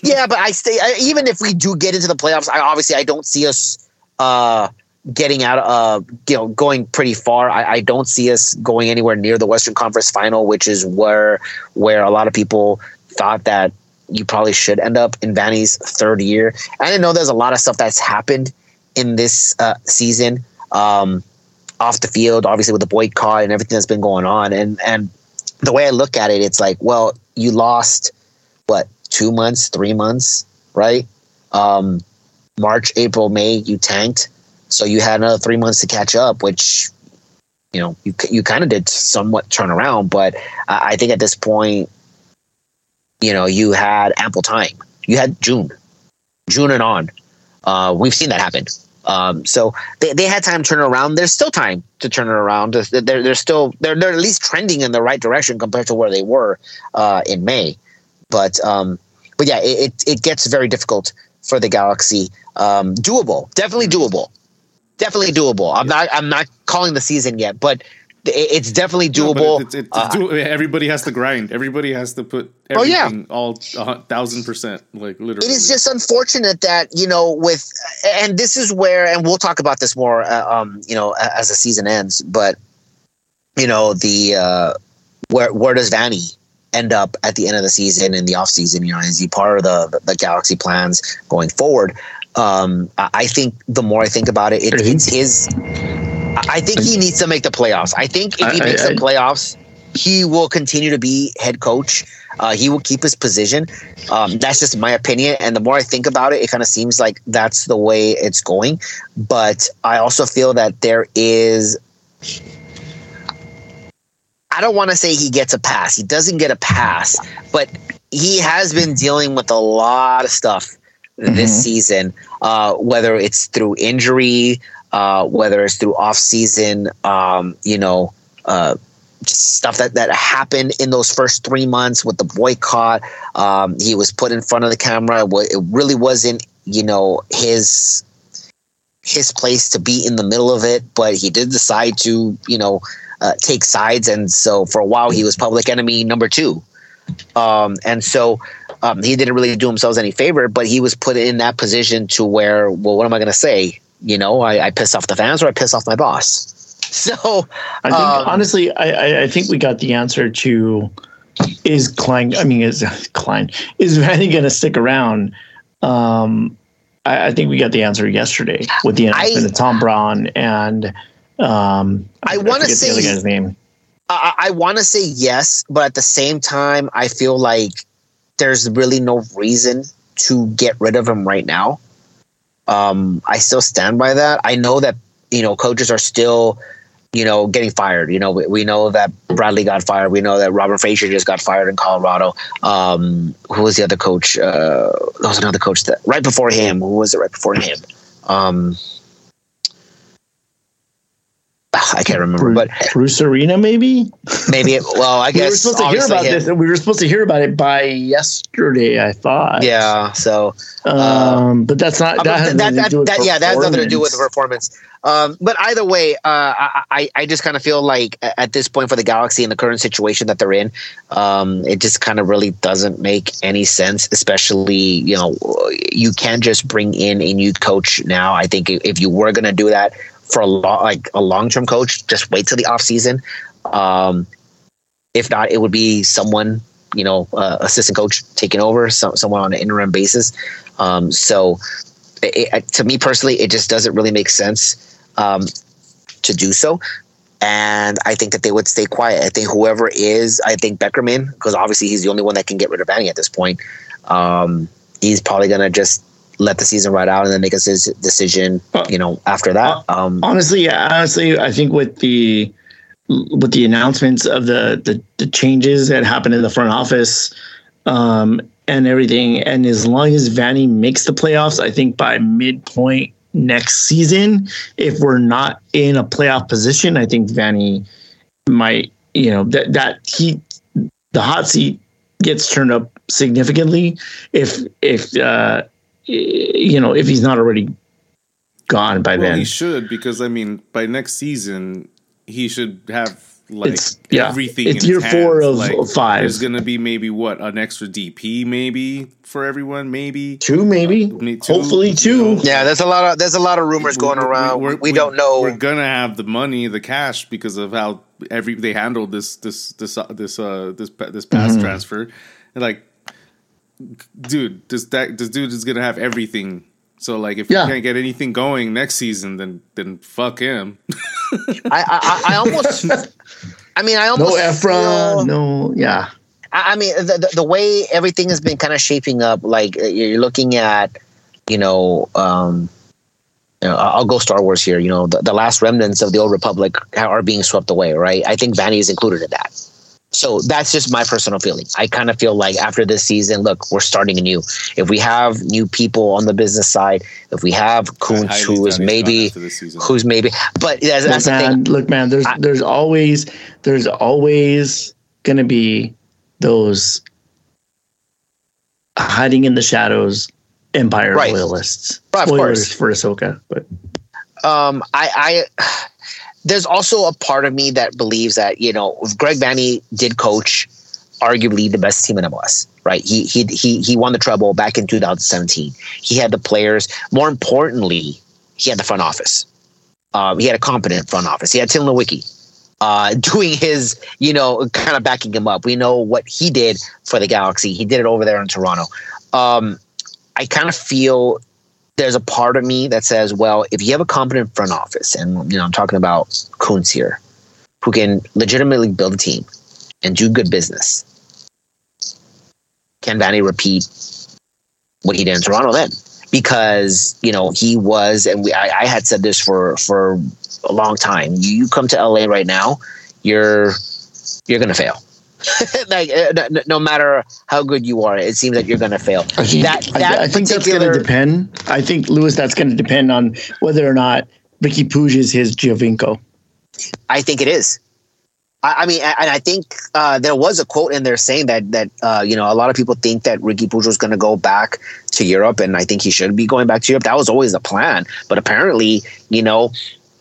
yeah, but I stay I, even if we do get into the playoffs. I obviously I don't see us uh, getting out. Uh, you know, going pretty far. I, I don't see us going anywhere near the Western Conference Final, which is where where a lot of people thought that you probably should end up in Vanney's third year. I know there's a lot of stuff that's happened in this uh, season um, off the field, obviously with the boycott and everything that's been going on. And and the way I look at it, it's like, well, you lost what two months, three months, right? Um, March, April, May, you tanked, so you had another three months to catch up, which you know you you kind of did somewhat turn around. But I, I think at this point, you know, you had ample time. You had June, June and on. Uh, we've seen that happen. Um, so they, they had time to turn around. There's still time to turn it around. They're, they're still they're, they're at least trending in the right direction compared to where they were uh, in May. But um, but yeah, it, it gets very difficult for the Galaxy. Um, doable, definitely doable, definitely doable. I'm not I'm not calling the season yet, but it's definitely doable. No, it's, it's, it's uh, everybody has to grind. Everybody has to put everything oh, yeah. all thousand percent, like literally. It is just unfortunate that you know with, and this is where, and we'll talk about this more, uh, um, you know, as the season ends. But you know the uh, where where does Vanney end up at the end of the season in the off season? You know, is he part of the the, the Galaxy plans going forward? Um, I think the more I think about it, it it's his I think he needs to make the playoffs. I think if he makes I, I, the playoffs, he will continue to be head coach. Uh, he will keep his position. Um, that's just my opinion. And the more I think about it, it kind of seems like that's the way it's going. But I also feel that there is. I don't want to say he gets a pass. He doesn't get a pass, but he has been dealing with a lot of stuff this mm-hmm. season, uh, whether it's through injury, uh, whether it's through off season, um, you know, uh, stuff that, that happened in those first three months with the boycott. Um, he was put in front of the camera. It really wasn't, you know, his his place to be in the middle of it, but he did decide to, you know, uh, take sides, and so for a while he was public enemy number two. Um, and so um, he didn't really do himself any favor, but he was put in that position to where, well, what am I going to say? You know, I, I piss off the fans or I piss off my boss. So I think um, honestly, I, I, I think we got the answer to is Klein. I mean, is Klein is Vanney going to stick around? Um, I, I think we got the answer yesterday with the announcement I- of Tom Braun and um, I wanna forget the say- other guy's name. I, I want to say yes, but at the same time, I feel like there's really no reason to get rid of him right now. Um, I still stand by that. I know that you know coaches are still, you know, getting fired. You know, we, we know that Bradley got fired. We know that Robin Fraser just got fired in Colorado. Um, who was the other coach? Uh, there was another coach that right before him. Who was it right before him? Um, I can't remember, but Bruce Arena, maybe. maybe it, well, I guess We were supposed to hear about him. this. We were supposed to hear about it by yesterday. I thought. Yeah, so Um, but that's not Uh, that that, that, that- yeah, that has nothing to do with the performance. Um, but either way, uh, I, I I just kind of feel like at this point for the Galaxy in the current situation that they're in, um, it just kind of really doesn't make any sense. Especially, you know, you can't just bring in a new coach now. I think if you were going to do that for a lo- like a long term coach, just wait till the off season. Um, if not, it would be someone you know, uh, assistant coach taking over, some, someone on an interim basis. Um, so, it, it, to me personally, it just doesn't really make sense um, to do so. And I think that they would stay quiet. I think whoever is, I think Beckerman, because obviously he's the only one that can get rid of Vanney at this point. Um, he's probably to just let the season ride out and then make a his decision, you know, after that. Um, honestly, honestly, I think with the with the announcements of the the, the changes that happened in the front office um, and everything, and as long as Vanney makes the playoffs, I think by midpoint next season, if we're not in a playoff position, I think Vanney might, you know, that that he the hot seat gets turned up significantly if if uh, you know if he's not already gone by Well, then. he should because I mean, by next season, he should have like It's- yeah, everything. it's in year his four of like, five. There's gonna be maybe what an extra DP maybe for everyone, maybe. Two, maybe. Me too. Hopefully, two. yeah, there's a lot of there's a lot of rumors going around. We, we don't know. We're gonna have the money, the cash, because of how every they handled this this this uh, this uh this pa- this pass Mm-hmm. transfer. And like, dude, this that this dude is gonna have everything. So like, if Yeah. you can't get anything going next season, then then fuck him. I, I, I almost. I mean, I almost No almost. Efron. feel- No, yeah. I I mean, the, the, the way everything has been kind of shaping up, like uh, you're looking at, you know, um, you know, I'll go Star Wars here. You know, the, the last remnants of the old Republic are being swept away, right? I think Vanney is included in that. So that's just my personal feeling. I kind of feel like after this season, look, we're starting anew. If we have new people on the business side, if we have Kuntz, Highly who doubt is he's gone maybe, after this season. who's maybe, but that's, Look, that's the thing. man. Look, man. There's I- there's always there's always gonna be those hiding in the shadows Empire Right. loyalists. Right, of Spoilers course. for Ahsoka, but um, I, I there's also a part of me that believes that you know Greg Vanney did coach arguably the best team in MLS. Right, he he he he won the treble back in 2017. He had the players. More importantly, he had the front office. Um, he had a competent front office. He had Tim Lewicki uh, doing his, you know, kind of backing him up. We know what he did for the Galaxy. He did it over there in Toronto. Um, I kind of feel there's a part of me that says, well, if you have a competent front office, and you know, I'm talking about Kuntz here, who can legitimately build a team and do good business, can Vanney repeat what he did in Toronto then? Because you know he was, and we, I, I had said this for for a long time. You, you come to LA right now, you're you're gonna fail. like uh, no, no matter how good you are, it seems like you're gonna fail. I think, That- I- that I, think that's going to depend. I think Lewis, that's going to depend on whether or not Ricky Puig is his Giovinco. I think it is. I, I mean, and I think uh, there was a quote in there saying that that uh, you know a lot of people think that Ricky Puig was going to go back to Europe, and I think he should be going back to Europe. That was always the plan, but apparently, you know,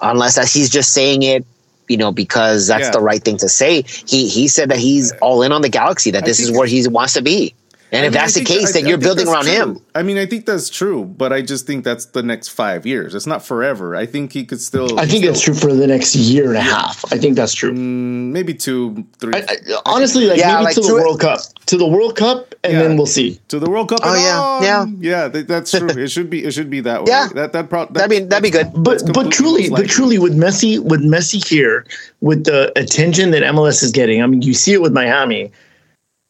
unless he's just saying it you know, because that's Yeah. the right thing to say. He he said that he's all in on the Galaxy. That I this is where he wants to be. And I if mean, that's the case, I- then I you're think building that's around him. I mean, I think that's true, but I just think that's the next five years. It's not forever. I think he could still. I think still, it's true for the next year and a half. I think that's true. mm, maybe two, three. I, I, honestly, like Yeah, maybe like to the to it- World Cup, to the World Cup, and Yeah. then we'll see. to the World Cup. Oh, and yeah, on. yeah. yeah. That, that's true. it should be. It should be that way. Yeah. that that, pro- that That'd be that'd be good. But but truly, but likely. truly, with Messi, with Messi here, with the attention that MLS is getting, I mean, you see it with Miami.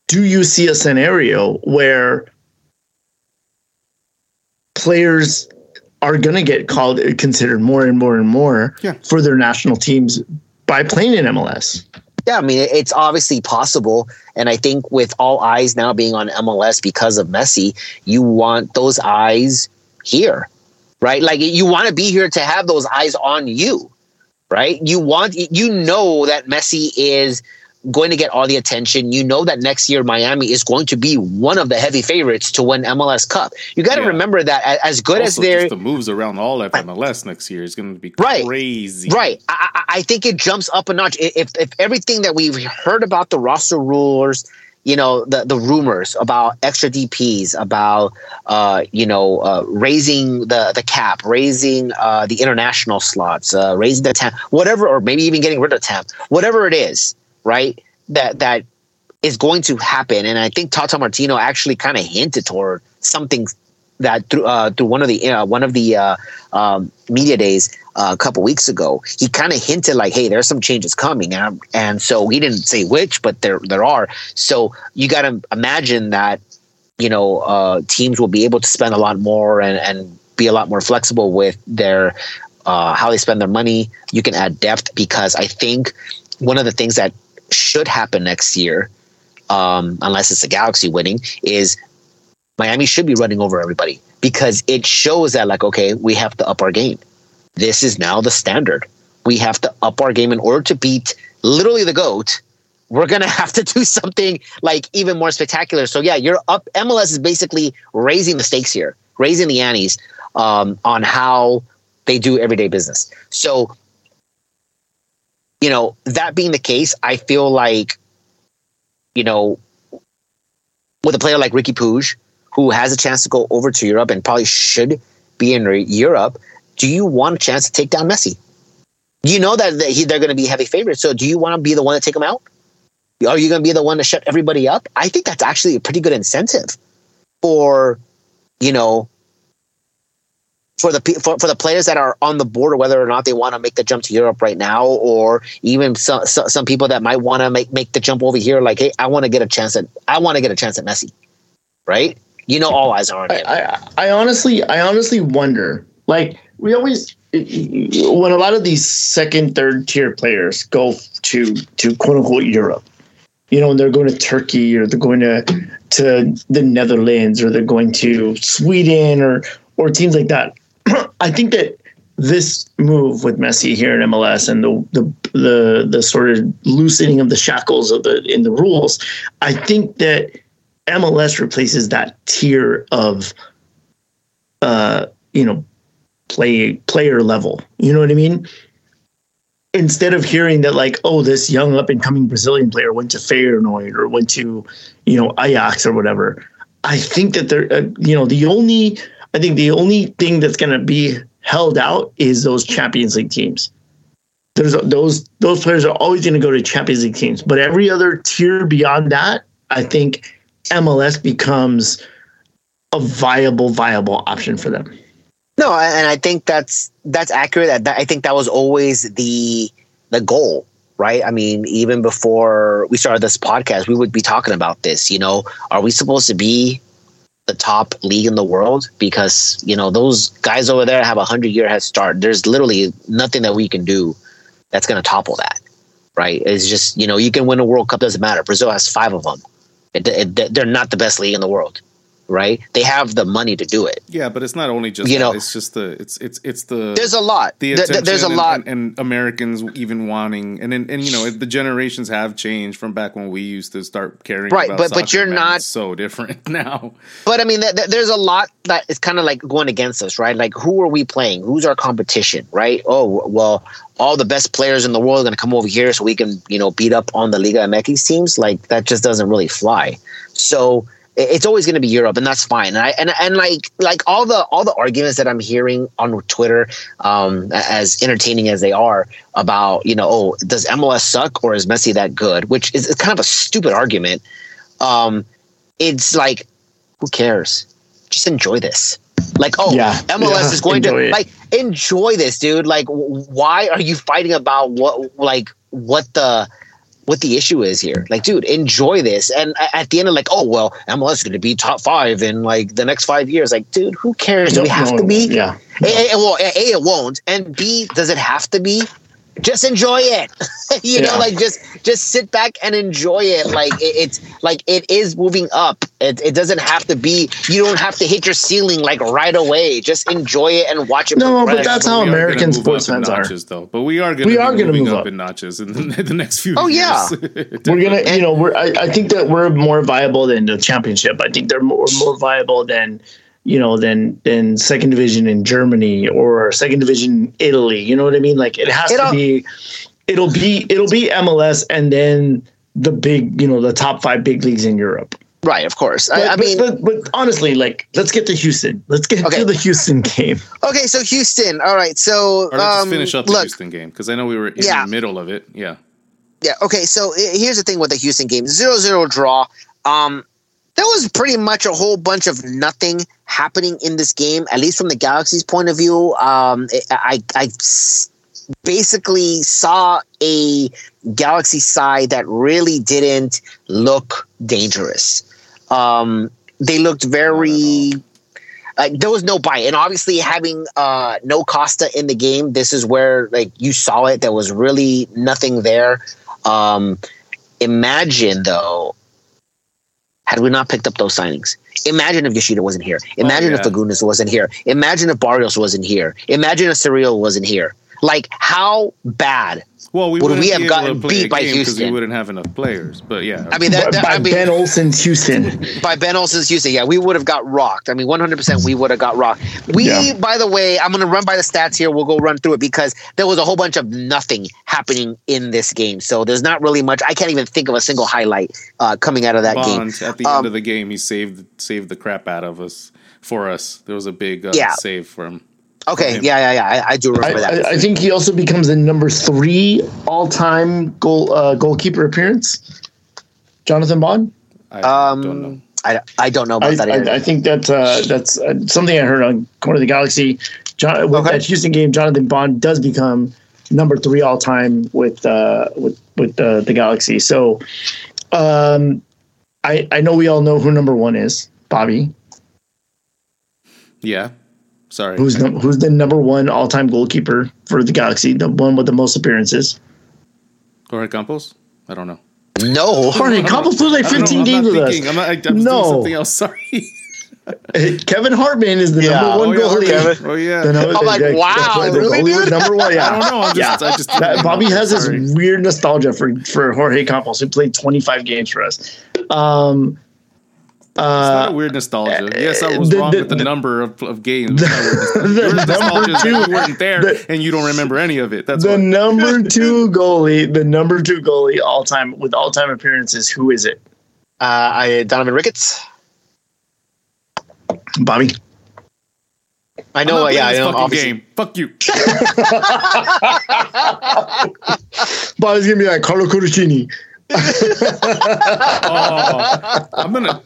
Do you see a scenario where players are going to get called considered more and more and more Yeah. for their national teams by playing in MLS? Yeah, I mean, it's obviously possible. And I think with all eyes now being on MLS because of Messi, you want those eyes here, right? Like you want to be here to have those eyes on you, right? You want, you know that Messi is going to get all the attention. You know that next year Miami is going to be one of the heavy favorites to win MLS Cup. You got to Yeah. remember that as good as also they're just the moves around all of MLS next year is going to be Right. crazy. Right. I, I I think it jumps up a notch. If if everything that we've heard about the roster rulers, you know, the the rumors about extra DPS, about uh, you know, uh, raising the the cap, raising uh, the international slots, uh, raising the TAM, whatever, or maybe even getting rid of TAM, whatever it is, right? That that is going to happen, and I think Tata Martino actually kind of hinted toward something that through uh, through one of the uh, one of the uh, um, media days uh, a couple weeks ago, he kind of hinted like, "Hey, there's some changes coming," and, and so he didn't say which, but there there are. So you got to imagine that you know uh, teams will be able to spend a lot more and and be a lot more flexible with their uh, how they spend their money. You can add depth because I think one of the things that should happen next year, um, unless it's the Galaxy winning, is Miami should be running over everybody because it shows that like okay, we have to up our game. This is now the standard. We have to up our game in order to beat literally the goat. We're gonna have to do something like even more spectacular. So yeah, you're up. MLS is basically raising the stakes here, raising the antes um, on how they do everyday business. So, you know, that being the case, I feel like, you know, with a player like Ricky Puig, who has a chance to go over to Europe and probably should be in Europe, do you want a chance to take down Messi? You know that, that he, they're going to be heavy favorites. So do you want to be the one to take him out? Are you going to be the one to shut everybody up? I think that's actually a pretty good incentive for, you know, for the for, for the players that are on the border, whether or not they want to make the jump to Europe right now, or even some some, some people that might want to make make the jump over here. Like, hey, I want to get a chance at I want to get a chance at Messi, right? You know, all eyes are on I, him. I, I honestly, I honestly wonder. Like we always, when a lot of these second, third tier players go to to quote unquote Europe, you know, when they're going to Turkey or they're going to to the Netherlands or they're going to Sweden or or teams like that. I think that this move with Messi here in MLS and the the the the sort of loosening of the shackles of the in the rules, I think that MLS replaces that tier of uh you know play player level. You know what I mean? Instead of hearing that like, oh, this young up and coming Brazilian player went to Feyenoord or went to, you know, Ajax or whatever. I think that they're, uh, you know, the only, I think the only thing that's going to be held out is those Champions League teams. There's those those players are always going to go to Champions League teams, but every other tier beyond that, I think MLS becomes a viable viable option for them. No, and I think that's that's accurate. I think that was always the the goal, right? I mean, even before we started this podcast, we would be talking about this. You know, are we supposed to be the top league in the world? Because you know those guys over there have a hundred year head start. There's literally nothing that we can do that's going to topple that, right? It's just you know you can win a World Cup doesn't matter. Brazil has five of them. It, it, they're not the best league in the world. Right? They have the money to do it. Yeah, but it's not only just You that. know- it's just the it's it's it's the There's a lot. the Th- th- attention there's a and, lot. and, and Americans even wanting and and, and you know the generations have changed from back when we used to start caring Right, but- but you're not- It's so different now. But I mean, th- th- there's a lot that is kind of like going against us, right? Like, who are we playing? Who's our competition, right? Oh, well, all the best players in the world are going to come over here so we can, you know, beat up on the Liga MX teams. Like, that just doesn't really fly. So it's always going to be Europe, and that's fine. And I and and like like all the all the arguments that I'm hearing on Twitter, um, as entertaining as they are about, you know, oh, does MLS suck or is Messi that good? Which is, kind of a stupid argument. Um, it's like who cares? Just enjoy this. Like, oh, Yeah, MLS yeah, is going to it. like enjoy this, dude. Like, why are you fighting about what, like, what the, what the issue is here? Like, dude, enjoy this. And at the end of like, oh well, MLS is going to be top five in like the next five years. Like, dude, who cares? Do we have to be? Yeah. A, a- well, a, A, it won't, and B, does it have to be? Just enjoy it. you know, like just just sit back and enjoy it. Like it, it's like it is moving up. It, it doesn't have to be. You don't have to hit your ceiling like right away. Just enjoy it and watch it. No, but that's how we are American sports up in fans are. notches, though. But we are gonna We are gonna moving move up, up. in notches in the, the next few Oh, years. We're gonna, you know, we're. I, I think that we're more viable than the championship. I think they're more more viable than, you know, than than second division in Germany or second division in Italy. You know what I mean? Like it has It to be. It'll be it'll be MLS and then the big, you know, the top five big leagues in Europe. right, of course. But, I, I but- mean, but, but honestly, like, let's get to Houston. Let's get Okay. to the Houston game. okay. So Houston. All right. So Or let's um, finish up the look, Houston game because I know we were in Yeah. the middle of it. Yeah. Yeah. Okay. So here's the thing with the Houston game: zero zero draw. Um, there was pretty much a whole bunch of nothing happening in this game, at least from the Galaxy's point of view. Um, I, I, basically saw a Galaxy side that really didn't look dangerous. Um, they looked very. Like there was no bite, and obviously having uh, no Costa in the game, this is where like you saw it. There was really nothing there. Um, imagine though, had we not picked up those signings. Imagine if Yoshida wasn't here. Oh, Imagine if yeah. Fagúndez wasn't here. Imagine if Barrios wasn't here. Imagine if Surreal wasn't here. Like how bad? Well, we Would we have be gotten to play beat by game because we wouldn't have enough players. But yeah, I mean, that, By, that- by I mean, Ben Olsen's Houston. by Ben Olsen's Houston, yeah, we would have got rocked. I mean, 100% we would have got rocked. We, Yeah. by the way, I'm going to run by the stats here. We'll go run through it because there was a whole bunch of nothing happening in this game. So there's not really much. I can't even think of a single highlight uh, coming out of that game. At the Um, end of the game, he saved saved the crap out of us for us. There was a big uh, Yeah. save for him. Okay, yeah, yeah, yeah. I, I do I, remember that. I, I think he also becomes the number three all-time goal uh, goalkeeper appearance. Jonathan Bond. I um, don't know. I, I don't know about I, that. either. I, I think that uh, that's uh, something I heard on Corner of the Galaxy. John, with Okay. that Houston game, Jonathan Bond does become number three all time with uh, with with uh, the Galaxy. So, um, I I know we all know who number one is. Bobby, Yeah, sorry. who's num- who's the number one all time goalkeeper for the Galaxy, the one with the most appearances. Jorge Campos? I don't know. no. Jorge Campos played like I don't know. 15 games with us. I'm not. I, I'm No. something else. Sorry. Kevin Hartman is the Yeah. number one oh, yeah, goalie. Kevin. Oh yeah. The number- I'm like, the- the- wow, the really, goalie dude? number one. Yeah. I don't know. I'm just. I just. That- Bobby has this weird nostalgia for for Jorge Campos, who played 25 games for us. Um, It's not uh, weird nostalgia. Yes, I was the- wrong the- with the, the- number of, of games. It's not weird nostalgia. the number two- you weren't there the- and you don't remember any of it. That's the what. number two goalie, the number two goalie all time with all time appearances. Who is it? Uh, I, Donovan Ricketts. Bobby. I know. not yeah, I know. Obviously. game. Fuck you. Bobby's gonna be like Carlo Cudicini. Oh, I'm gonna.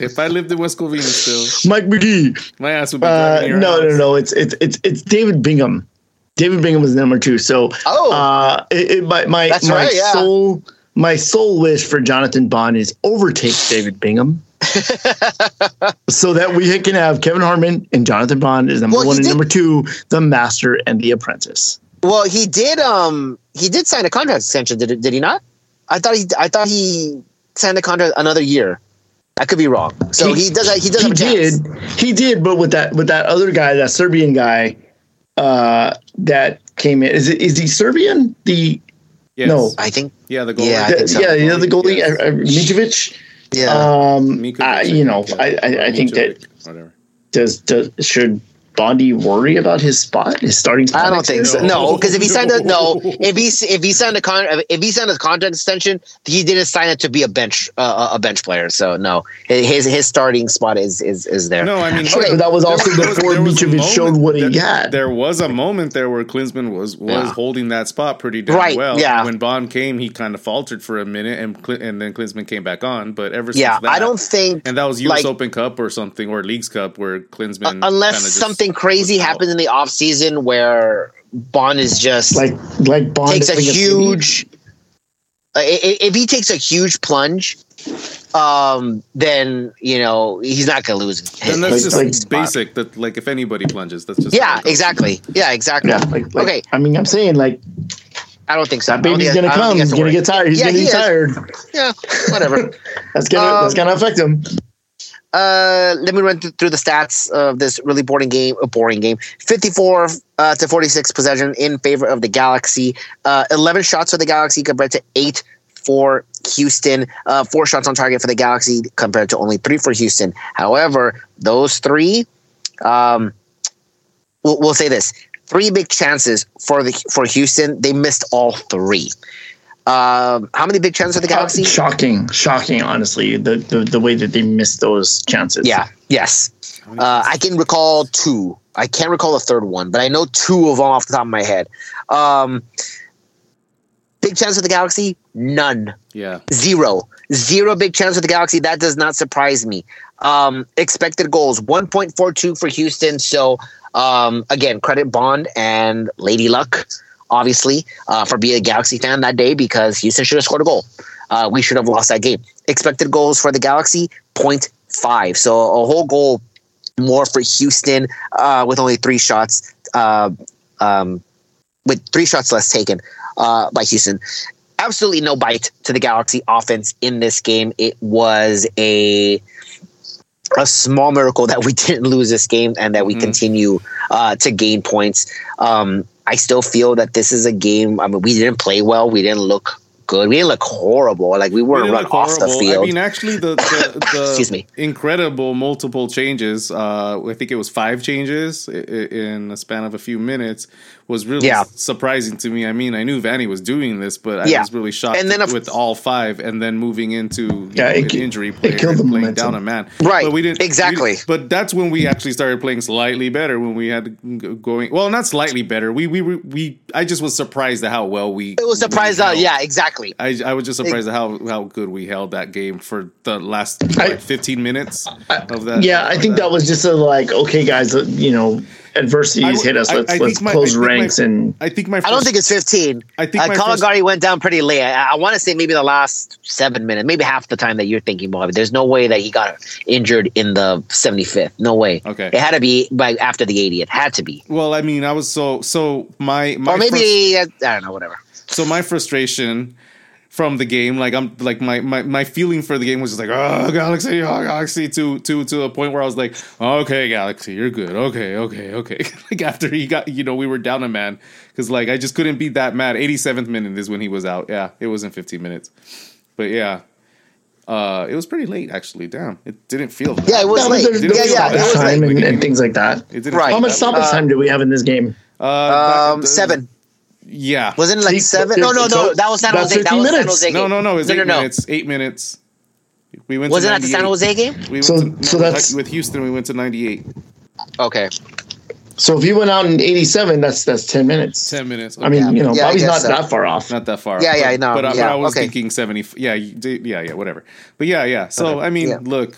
if I lived in West Covina still, Mike Magee. my ass would be Uh, driving your no, no, no. It's it's it's it's David Bingham. David Bingham was number two. So Oh. uh, it, it, my my That's my right, yeah. soul my soul wish for Jonathan Bond is overtake David Bingham. so that we can have Kevin Hartman and Jonathan Bond is number Well, one and did- number two, The Master and The Apprentice. Well, he did. Um, he did sign a contract extension. Did did he not? I thought he. I thought he signed a contract another year. I could be wrong. So he, does. He does. He have a chance. did. He did, but with that with that other guy, that Serbian guy, uh, that came in. Is it is he Serbian? The Yes. No. I think. Yeah, the goal. Yeah, I yeah, think so. yeah, you know, the goalie, Yes. uh, uh, Mitrovic. Yeah. Um, Mićović, I, you know. I, I, I think that whatever. does, does should Bondi worry about his spot, his starting spot? I don't think so. No, because if he signed a no, if he if he signed a con if he signed a contract extension, he didn't sign it to be a bench uh, a bench player. So no, his his starting spot is is is there. No, I mean, Sure, but that was also there before there was a Mitrovic showed moment- what he there, had. There was a moment there where Klinsmann was was Yeah. holding that spot pretty damn Right, well. yeah. When Bond came, he kind of faltered for a minute, and Cl- and then Klinsmann came back on. But ever since yeah, that, I don't think And that was U.S. like- Open Cup or something, or Leagues Cup, where Klinsmann uh, unless kinda just something crazy was happens in the off season where Bond is just like like Bond takes a having city. huge. Uh, i- i- if he takes a huge plunge, um, then you know he's not going to lose. Then Like- that's just like- basic. That like if anybody plunges, that's just yeah, exactly. Yeah, exactly. Yeah, like, like Okay. I mean, I'm saying like I don't think so. that baby's gonna think- I don't come. He's gonna get tired. He's Yeah, gonna he be is. tired. Yeah, whatever. That's gonna Um, that's gonna affect him. Uh, let me run th- through the stats of this really boring game. A boring game. Fifty-four uh, to forty-six possession in favor of the Galaxy. Uh, Eleven shots for the Galaxy compared to eight for Houston. Uh, four shots on target for the Galaxy compared to only three for Houston. However, those three, um, we'll, we'll say this: three big chances for the for Houston. They missed all three. Um, how many big chances for the Galaxy? Shocking, shocking. Honestly, the, the the way that they missed those chances. Yeah. Yes. Uh, I can recall two. I can't recall the third one, but I know two of them off the top of my head. Um, big chance for the Galaxy? None. Yeah, Zero. Zero big chance for the Galaxy. That does not surprise me. Um, expected goals 1.42 for Houston. So, um, again, credit Bond and Lady Luck, obviously, uh, for being a Galaxy fan that day because Houston should have scored a goal. Uh, we should have lost that game. Expected goals for the Galaxy 0.5. So, a whole goal more for Houston uh, with only three shots. Uh, um, with three shots less taken uh, by Houston absolutely no bite to the Galaxy offense in this game. It was a a small miracle that we didn't lose this game and that we Mhm. continue uh, to gain points. Um, I still feel that this is a game. I mean, we didn't play well. We didn't look good. We didn't look horrible. Like we We weren't didn't run off the field. I mean, actually, the the, the Excuse me. incredible multiple changes. Uh, I think it was five changes in a span of a few minutes. Was really Yeah. surprising to me. I mean, I knew Vanney was doing this, but I Yeah. was really shocked And then if- with all five, and then moving into Yeah, know, it an ki- injury it killed the and playing momentum. down a man. Right, But we didn't we exactly. didn't- but that's when we actually started playing slightly better. When we had going well, not slightly better. We we we, we I just was surprised at how well we. it was surprised out. Yeah, exactly. I, I was just surprised at how, how good we held that game for the last I- 15 minutes of that. Yeah, I think that was just a like, okay, guys, uh, you know, adversities I- hit us. Let's I let's my- close think my- ranks and I think my. I don't think it's 15. I think uh, my first- Calegari went down pretty late. I, I want to say maybe the last seven minutes, maybe half the time that you're thinking about. it. There's no way that he got injured in the 75th. No way. Okay. It had to be by after the 80th. Had to be. Well, I mean, I was so so my my or maybe frus- I don't know. Whatever. so my frustration from the game, like I'm like my my, my feeling for the game was just like oh Galaxy, oh Galaxy to to to a point where I was like okay Galaxy, you're good, okay okay okay. like after he got you know we were down a man because like I just couldn't be that mad. 87th minute is when he was out. Yeah, it wasn't 15 minutes, but yeah. Uh, it was pretty late actually. Damn, it didn't feel. that Yeah, it was late. the- Yeah, yeah. It was time late. and, and things like that. It didn't Right. How much stoppage bad. time do we have in this game? Uh, Um, that- seven. Yeah. Wasn't it like See, seven? No, no, no. so That was San Jose. That 15 was San. Jose game. No, no, no. It's no, eight no, no. minutes. Eight minutes. We went. Was to it at the San Jose game? We went So- to, so that's- with Houston. We went to ninety-eight. Okay. So if you went out in 87, that's that's 10 minutes. Ten minutes. I mean, you know, Yeah, Bobby's not so. that far off. not that far. Yeah, yeah, but, no, But, I- but yeah, I was okay. thinking seventy. Yeah, yeah, yeah. Whatever. But yeah, yeah. So I mean, Yeah. look.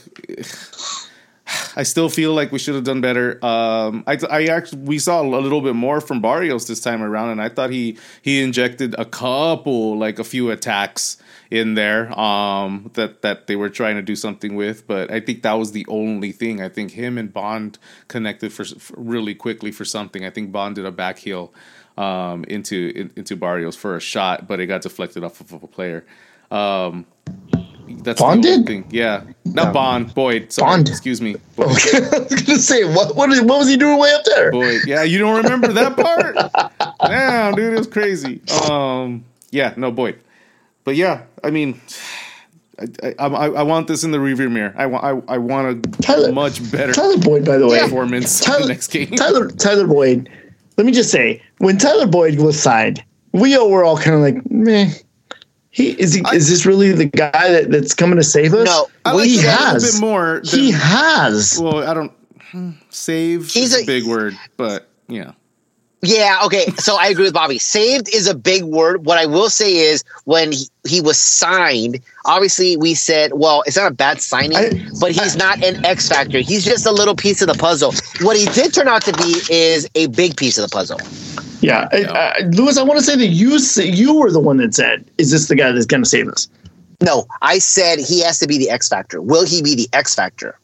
I still feel like we should have done better. Um, I, I actually we saw a little bit more from Barrios this time around, and I thought he he injected a couple, like a few attacks in there um, that that they were trying to do something with. But I think that was the only thing. I think him and Bond connected for, for really quickly for something. I think Bond did a back heel um, into in, into Barrios for a shot, but it got deflected off of a player. Um, That's Bond the thing. Yeah, not No. Bond. Boyd. Sorry. Bond. Excuse me. Boyd. Okay, I was gonna say what what, is, what was he doing way up there? Boyd. Yeah, you don't remember that part? Damn, dude, it was crazy. Um, yeah, no, Boyd. But yeah, I mean, I I, I, I want this in the rearview mirror. I want I, I want a Tyler- much better Tyler Boyd, by the way. performance in Tyler, the next game. Tyler Tyler Boyd. Let me just say, when Tyler Boyd was signed, we all were all kind of like, meh. He is he, is this really the guy that, that's coming to save us? No, I well, like he that a little has. bit more. Than, he has. well, I don't hmm, save. He's is a a- big word, but yeah. Yeah, okay. So I agree with Bobby. Saved is a big word. What I will say is when he, he was signed, obviously we said, well, it's not a bad signing, I- but he's not an X factor. He's just a little piece of the puzzle. What he did turn out to be is a big piece of the puzzle. Yeah, I- I- Lewis, I want to say that you say, you were the one that said, "Is this the guy that's going to save us?" No, I said he has to be the X factor. Will he be the X factor?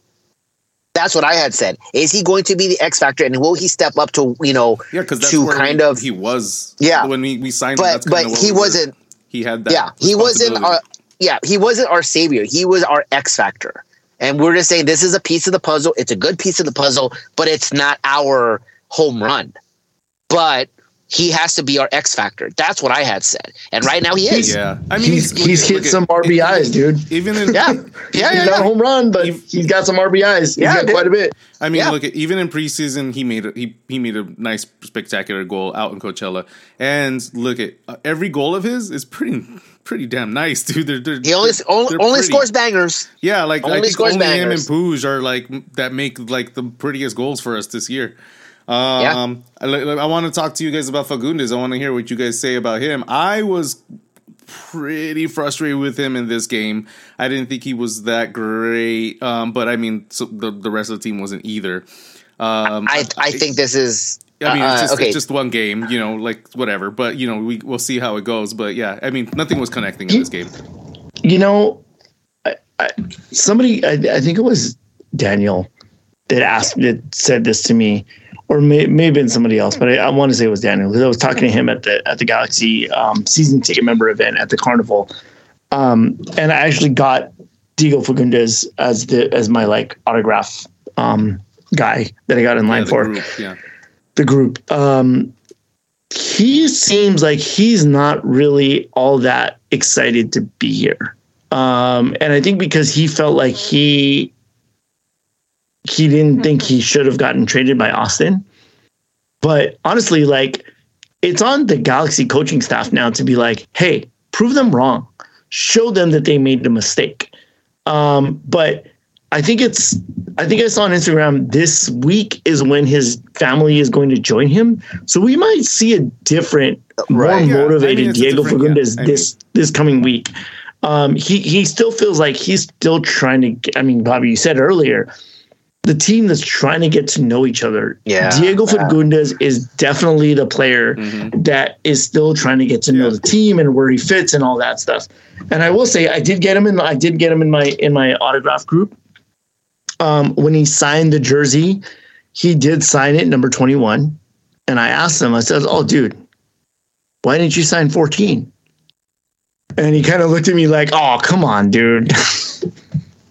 That's what I had said. Is he going to be the X factor, and will he step up to you know Yeah, because to where kind he, of he was. Yeah. when we, we signed him, but that's but what he we wasn't He had that. yeah he wasn't our yeah he wasn't our savior he was our x factor and we're just saying this is a piece of the puzzle it's a good piece of the puzzle but it's not our home run but he has to be our x factor that's what i had said and right now he is Yeah, I mean, he's look he's hit at- some RBIs, dude. Even in yeah yeah he's yeah, not a yeah. home run, but He's- he's got some RBIs. He's Yeah, got dude. quite a bit. I mean, Yeah. look at even in preseason, he made a, he he made a nice spectacular goal out in Coachella, and look at uh, every goal of his is pretty pretty damn nice, dude. They're, they're, he only they're- only, only pretty. scores bangers Yeah, like I only think scores only him and bangers. Puig are like that make like the prettiest goals for us this year. Um, I, I want to talk to you guys about Fagúndez. I want to hear what you guys say about him. I was pretty frustrated with him in this game. I didn't think he was that great, um, but I mean, so the the rest of the team wasn't either. Um, i i think this is I mean, it's uh, just, okay it's just one game, you know, like whatever. But you know, we we'll see how it goes. But yeah, I mean, nothing was connecting in this game. You know, I, I, somebody, I, I think it was Daniel that asked, that said this to me, or may, may have been somebody else, but I, I want to say it was Daniel because I was talking to him at the at the Galaxy um, season ticket member event at the Carnival, um, and I actually got Diego Fagúndez as the as my like autograph um, guy that I got in Yeah, line the for group, yeah. the group. Um, he seems like he's not really all that excited to be here. Um, and I think because he felt like he he didn't think he should have gotten traded by Austin. But honestly, like it's on the Galaxy coaching staff now to be like, hey, prove them wrong. Show them that they made the mistake. Um, but I think it's I think I saw on Instagram this week is when his family is going to join him. So we might see a different, Right. more Yeah, I motivated mean, Diego different- yeah, Fagúndez I mean- this this coming week. Um, he he still feels like he's still trying to. Get, I mean, Bobby, you said earlier, the team that's trying to get to know each other. Yeah. Diego Fagúndez is definitely the player Mhm. that is still trying to get to know the team and where he fits and all that stuff. And I will say, I did get him in. I did get him in my in my autograph group. Um, when he signed the jersey, he did sign it number twenty one, and I asked him. I said, "Oh, dude, why didn't you sign 14? And he kind of looked at me like, "Oh, come on, dude."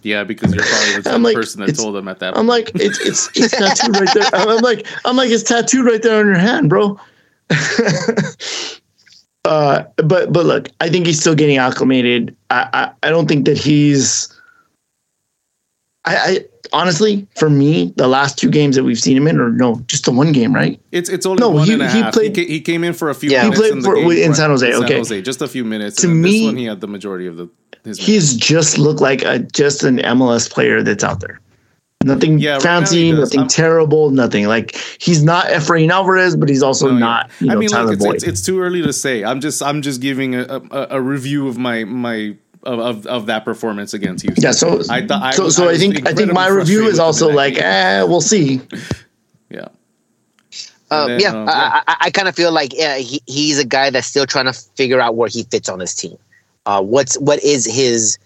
Yeah, because you're probably the like, person that told them at that. I'm like, it's it's it's tattooed right there. I'm like, I'm like, it's tattooed right there on your hand, bro. uh, but but look, I think he's still getting acclimated. I I, I don't think that he's. I, I honestly, for me, the last two games that we've seen him in, or no, just the one game, right? It's it's only No, one he- and a he half. played- he, he came in for a few Yeah. He minutes played in for- in San Jose, in okay. Jose, just a few minutes. To me- this one he had the majority of the his. minutes. He's just looked like a just an MLS player that's out there. Nothing Yeah, fancy, he nothing I'm- terrible, nothing like he's not Efrain Alvarez, but he's also No, yeah. not you know I mean, Tyler look, it's, Boyd. it's, it's too early to say. I'm just I'm just giving a, a, a review of my my of, of, of that performance against Houston. yeah, so I thought so, was- so I I, think I think my review is also with him in like, eh, we'll see. Yeah. Uh, then, yeah, uh, I, I, I kind of feel like uh, he, he's a guy that's still trying to figure out where he fits on his team. Uh, what's what is his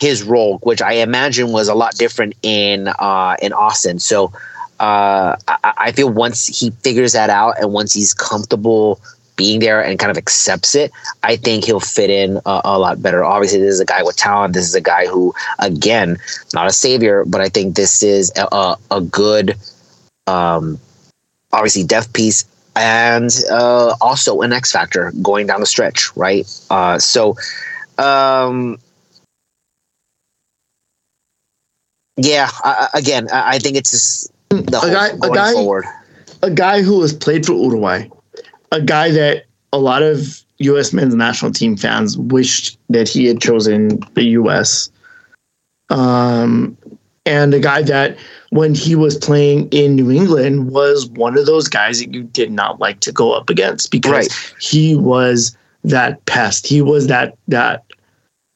his role, which I imagine was a lot different in uh, in Austin. So uh, I, I feel once he figures that out and once he's comfortable being there and kind of accepts it, I think he'll fit in a, a lot better. Obviously, this is a guy with talent. This is a guy who, again, not a savior, but I think this is a, a, good, um, obviously, depth piece and uh, also an X factor going down the stretch, right? Uh, so, um, yeah, I, again, I, think it's just the whole, guy- a going guy- forward. a guy who has played for Uruguay, a guy that a lot of U.S. men's national team fans wished that he had chosen the U.S. Um, and a guy that, when he was playing in New England, was one of those guys that you did not like to go up against because Right. he was that pest. He was that that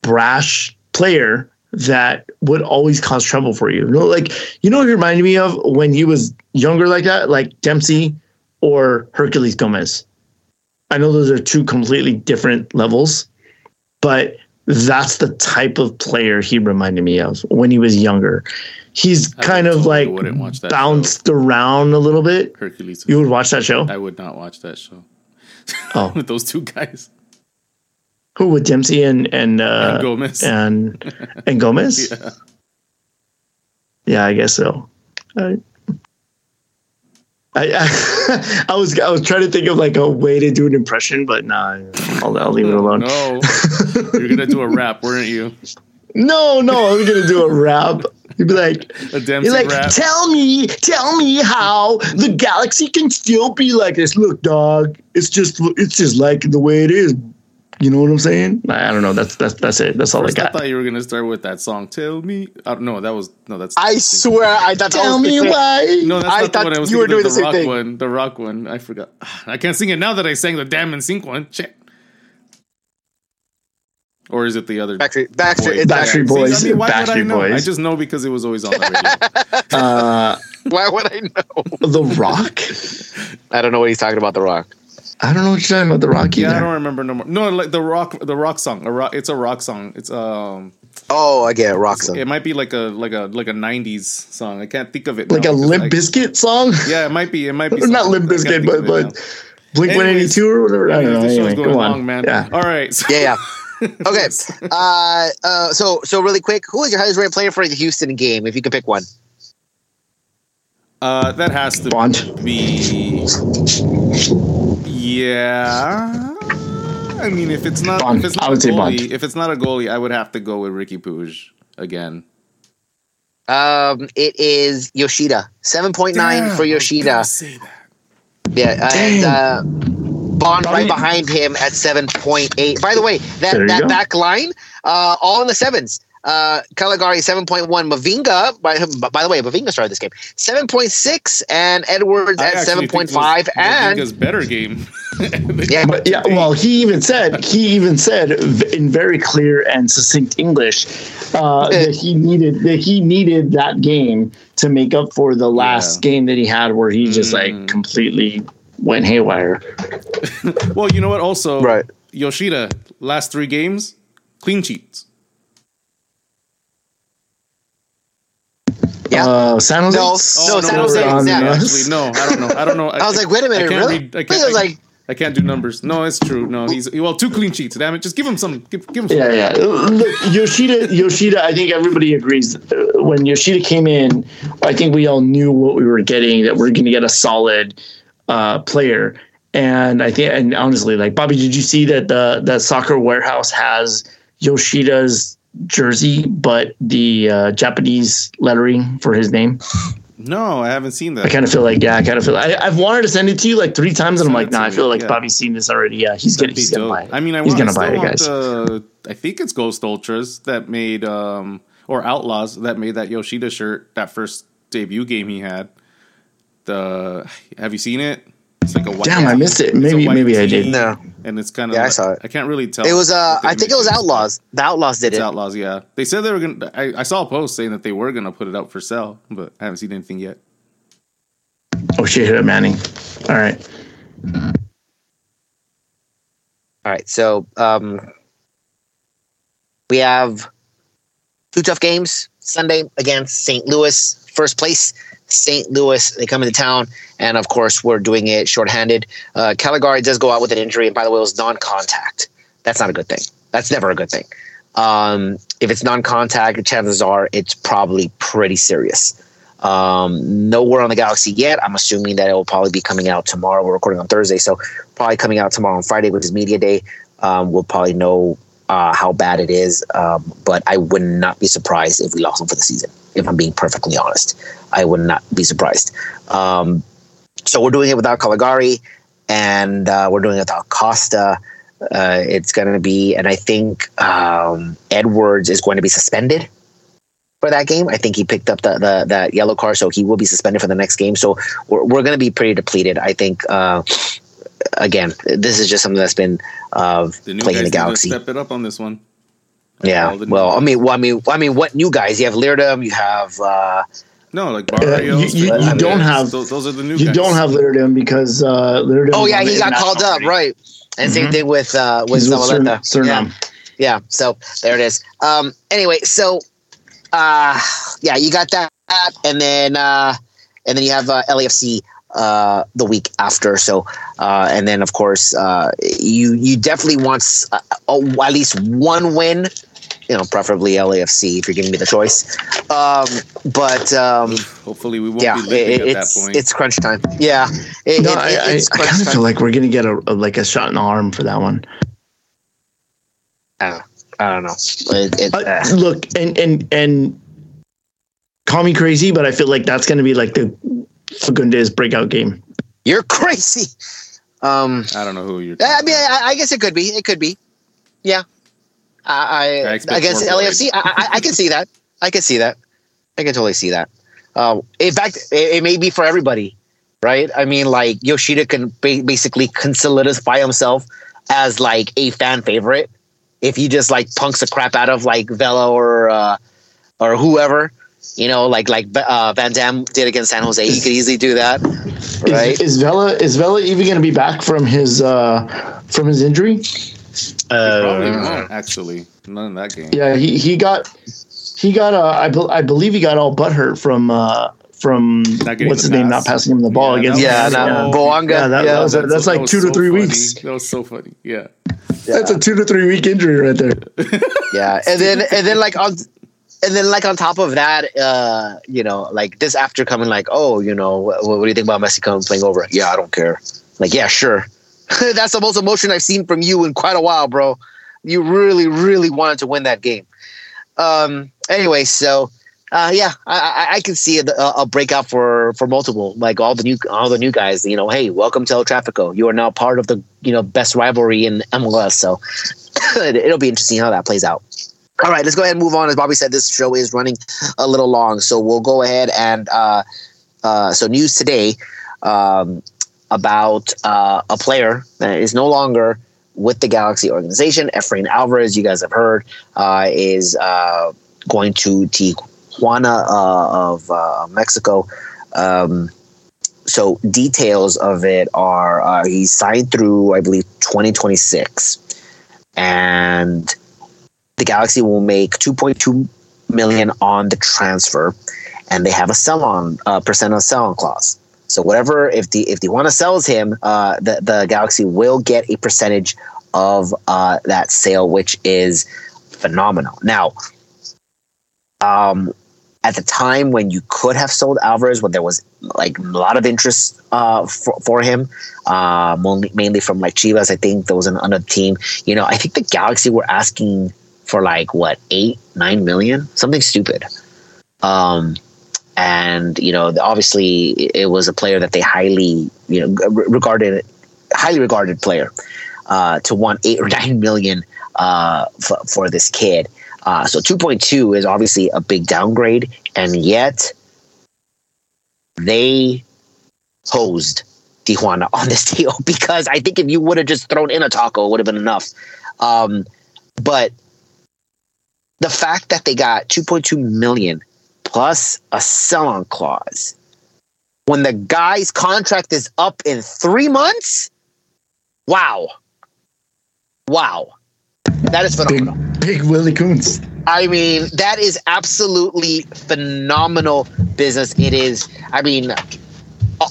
brash player that would always cause trouble for you. You know, like you know, what he reminded me of when he was younger, like that, like Dempsey or Herculez Gomez. I know those are two completely different levels, but that's the type of player he reminded me of when he was younger. He's I kind of like wouldn't watch that bounced around a little bit. Herculez. You would watch that show? I would not watch that show Oh, with those two guys. Who with Dempsey and and uh, And Gomez. and and Gomez? Yeah. Yeah, I guess so. I, I, I, I was I was trying to think of like a way to do an impression, but nah, I'll, I'll leave it alone. No, you're gonna do a rap, weren't you? No, no, I'm gonna do a rap. You'd be like, A Dempsey you're like, rap. tell me, tell me how the galaxy can still be like this. Look, dog, it's just it's just like the way it is. You know what I'm saying? I I don't know. That's that's that's it. That's all First, I got. I thought you were gonna start with that song. Tell me. I don't know. That was no. That's. I swear, I thought Tell me the why. No, that's I not the one I was you were doing the the same rock thing. one. The rock one. I forgot. I can't sing it now that I sang the Damn and Sync one. Shit. Or is it the other? Backstreet, Backstreet, Boys? it's Backstreet Backstreet. Boys. See, I mean, why would I Backstreet know? I just know because it was always on the radio. Uh, Why would I know? the Rock. I don't know what he's talking about. The Rock. I don't know what you're talking about. The Rock. yeah, I don't remember no more. No, like the rock, the rock song. A rock. It's a rock song. It's um. Oh, I get it. Rock song. It might be like a like a like a '90s song. I can't think of it. like now a because Limp I- Bizkit song. Yeah, it might be. It might be. Not something Limp like that. I Bizkit, can't but think of it but. Blink One Eighty Two or whatever. I don't know. Anyways, the show's Anyway, going go on. long, man. Yeah. All right. So, Yeah, yeah. Okay. Uh, uh, so, so really quick, who is your highest rated player for the Houston game? If you could pick one. uh, that has to Bond. be. Yeah. I mean, if it's not, Bond. if it's I not a would say goalie, Bond. if it's not a goalie, I would have to go with Ricky Puig again. Um, it is Yoshida. Seven point nine for Yoshida. gonna say that. Yeah, and uh, Bond right behind him at seven point eight. By the way, that There you that go. back line, uh, all in the sevens. Uh, Calegari seven point one. Mavinga, by by the way, Mavinga started this game seven point six, and Edwards I at actually seven think point it was five, and Mavinga's better game. yeah, But yeah, well, he even said he even said in very clear and succinct English uh, that he needed that he needed that game to make up for the last Yeah. game that he had where he just Mm. like completely went haywire. well, you know what? Also, Right. Yoshida last three games clean sheets. Yeah. Uh, San Jose. No, no, Oh, San Jose, no, yeah. no, actually, no, I don't know. I don't know. I was like, wait a minute, I can't really? read- I I can't, was I- like- I can't do numbers. No, it's true. No, he's well two clean sheets. Damn it, just give him some. Give, give him. Some. Yeah, yeah. Look, Yoshida, Yoshida. I think everybody agrees. uh, When Yoshida came in, I think we all knew what we were getting. That we're going to get a solid uh, player. And I think, and honestly, like Bobby, did you see that the the soccer warehouse has Yoshida's jersey, but the uh, Japanese lettering for his name? No, I haven't seen that. I kind of feel like, yeah, I kind of feel. I, I've wanted to send it to you like three times, and I'm like, nah, I me, feel like yeah. Bobby's seen this already. Yeah, he's gonna, That'd be he's gonna buy it. I mean, I he's want, gonna I buy it, guys. want, uh, I think it's Ghost Ultras that made, um, or Outlaws that made that Yoshida shirt that first debut game he had. The have you seen it? It's like a white. Damn, I missed it. it's Maybe, white maybe I did. No. And it's kind of. Yeah, I saw it. I can't really tell. It was uh, I think it was image is. Outlaws. The Outlaws did It's it. Outlaws, yeah. They said they were gonna. I, I saw a post saying that they were gonna put it up for sale, but I haven't seen anything yet. Oh shit, hit it, Manning. All right. All right, so um, we have two tough games Sunday against St. Louis, first place. St. Louis. They come into town, and of course, we're doing it shorthanded. Uh, Calegari does go out with an injury, and by the way, it was non-contact. That's not a good thing. That's never a good thing. Um, if it's non-contact, chances are it's probably pretty serious. Um, nowhere on the Galaxy yet. I'm assuming that it will probably be coming out tomorrow. We're recording on Thursday, so probably coming out tomorrow on Friday, which is media day. Um, we'll probably know uh, how bad it is. Um, but I would not be surprised if we lost him for the season. If I'm being perfectly honest, I would not be surprised. Um, so we're doing it without Calegari, and uh, we're doing it without Costa. Uh, it's going to be, and I think um, Edwards is going to be suspended for that game. I think he picked up the, the that yellow card, so he will be suspended for the next game. So we're, we're going to be pretty depleted. I think. Uh, again, this is just something that's been uh, The new playing the Galaxy. step it up on this one. Yeah. all Well, I mean, well, I mean, I mean, what new guys? You have Leerdam. You have. Uh, No, like you- Barrios. you- you Fernandez, don't have- those, those are the new You guys. don't have Leerdam because uh, Leerdam. oh yeah, he got called up, already. right? And same Mhm. thing with uh, with He's with Sur- Yeah. yeah so there it is um anyway so uh yeah you got that and then uh and then you have uh, lafc uh the week after so uh and then of course uh you you definitely want uh, uh, at least one win you know preferably lafc if you're giving me the choice um but um Hopefully, we won't yeah be it, at it's that point. it's crunch time yeah it, No, it- I, it- I, it's I crunch kind of feel like we're gonna get a, a like a shot in the arm for that one. I don't know it, it, Uh, uh, look, and and and call me crazy, but I feel like that's gonna be like the Fagúndez breakout game. you're crazy um I don't know who you're. I mean, I, I guess it could be. It could be. Yeah. I, I I, expect against more LAFC, I, I, I can see that. I can see that. I can totally see that. Uh, in fact, it, it may be for everybody, right? I mean, like Yoshida can ba- basically can solidify himself as like a fan favorite if he just like punks the crap out of like Vela or uh, or whoever. You know, like like uh, Van Dam did against San Jose. He could easily do that, right? Is, is Vela is Vela even gonna be back from his uh from his injury? Probably Uh, not, actually. Not in that game. Yeah, he he got he got uh, I, bel I believe he got all butt hurt from uh from what's the his name not passing him the ball Yeah, against that yeah, so- Bouanga. Yeah, that- yeah. that was a- that's like that was two to so three funny. weeks. That was so funny. Yeah. that's a two to three week injury right there. yeah and then and then like on and then like on top of that uh you know like this after coming like oh you know what, what do you think about messi coming playing over yeah i don't care like yeah sure that's the most emotion i've seen from you in quite a while bro you really really wanted to win that game um anyway so uh, yeah, I, I, I can see a, a breakout for for multiple, like all the new all the new guys. You know, hey, welcome to El Trafico. You are now part of the you know best rivalry in MLS. So it'll be interesting how that plays out. All right, let's go ahead and move on. As Bobby said, this show is running a little long, so we'll go ahead and uh, uh, so news today um, about uh, a player that is no longer with the Galaxy organization. Efrain Alvarez, you guys have heard, uh, is uh, going to Tijuana uh, of uh, Mexico. Um, so details of it are uh, he's signed through, I believe, 2026, and the Galaxy will make 2.2 million on the transfer, and they have a sell on percent of sell on clause. So whatever, if the if the Tijuana sells him, uh, the the Galaxy will get a percentage of uh, that sale, which is phenomenal. Now, um, at the time when you could have sold Alvarez, when there was like a lot of interest uh, for, for him, uh, mainly, from like Chivas, I think there was an another team. You know, I think the Galaxy were asking for like what eight, nine million, something stupid. Um, and you know, obviously, it was a player that they highly, you know, regarded, highly regarded player. Uh, to want eight or nine million uh, for, for this kid. Uh, so 2.2 is obviously a big downgrade, and yet they hosed Tijuana on this deal because I think if you would have just thrown in a taco, it would have been enough. Um, but the fact that they got 2.2 million plus a sell-on clause when the guy's contract is up in three months, wow, wow, that is phenomenal. Big Big Willie Kuntz. I mean, that is absolutely phenomenal business. It is. I mean,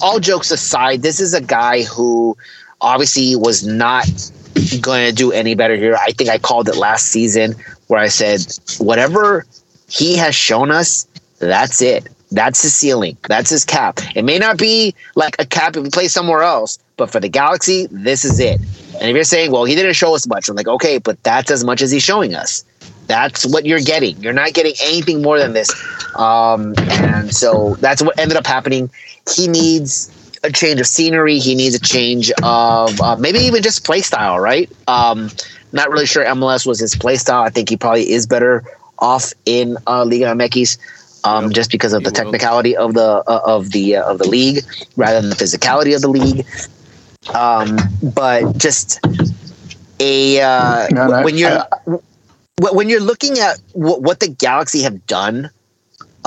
all jokes aside, this is a guy who obviously was not going to do any better here. I think I called it last season where I said, whatever he has shown us, that's it. That's his ceiling. That's his cap. It may not be like a cap if he plays somewhere else, but for the Galaxy, this is it. And if you're saying, well, he didn't show us much, I'm like, okay, but that's as much as he's showing us. That's what you're getting. You're not getting anything more than this. Um, and so that's what ended up happening. He needs a change of scenery. He needs a change of uh, maybe even just play style, right? Um, not really sure MLS was his play style. I think he probably is better off in uh, Liga MX um, yep. just because of the technicality of the uh, of the uh, of the league rather than the physicality of the league. Um, but just a uh, no, no, when you're I, when you're looking at what, what the Galaxy have done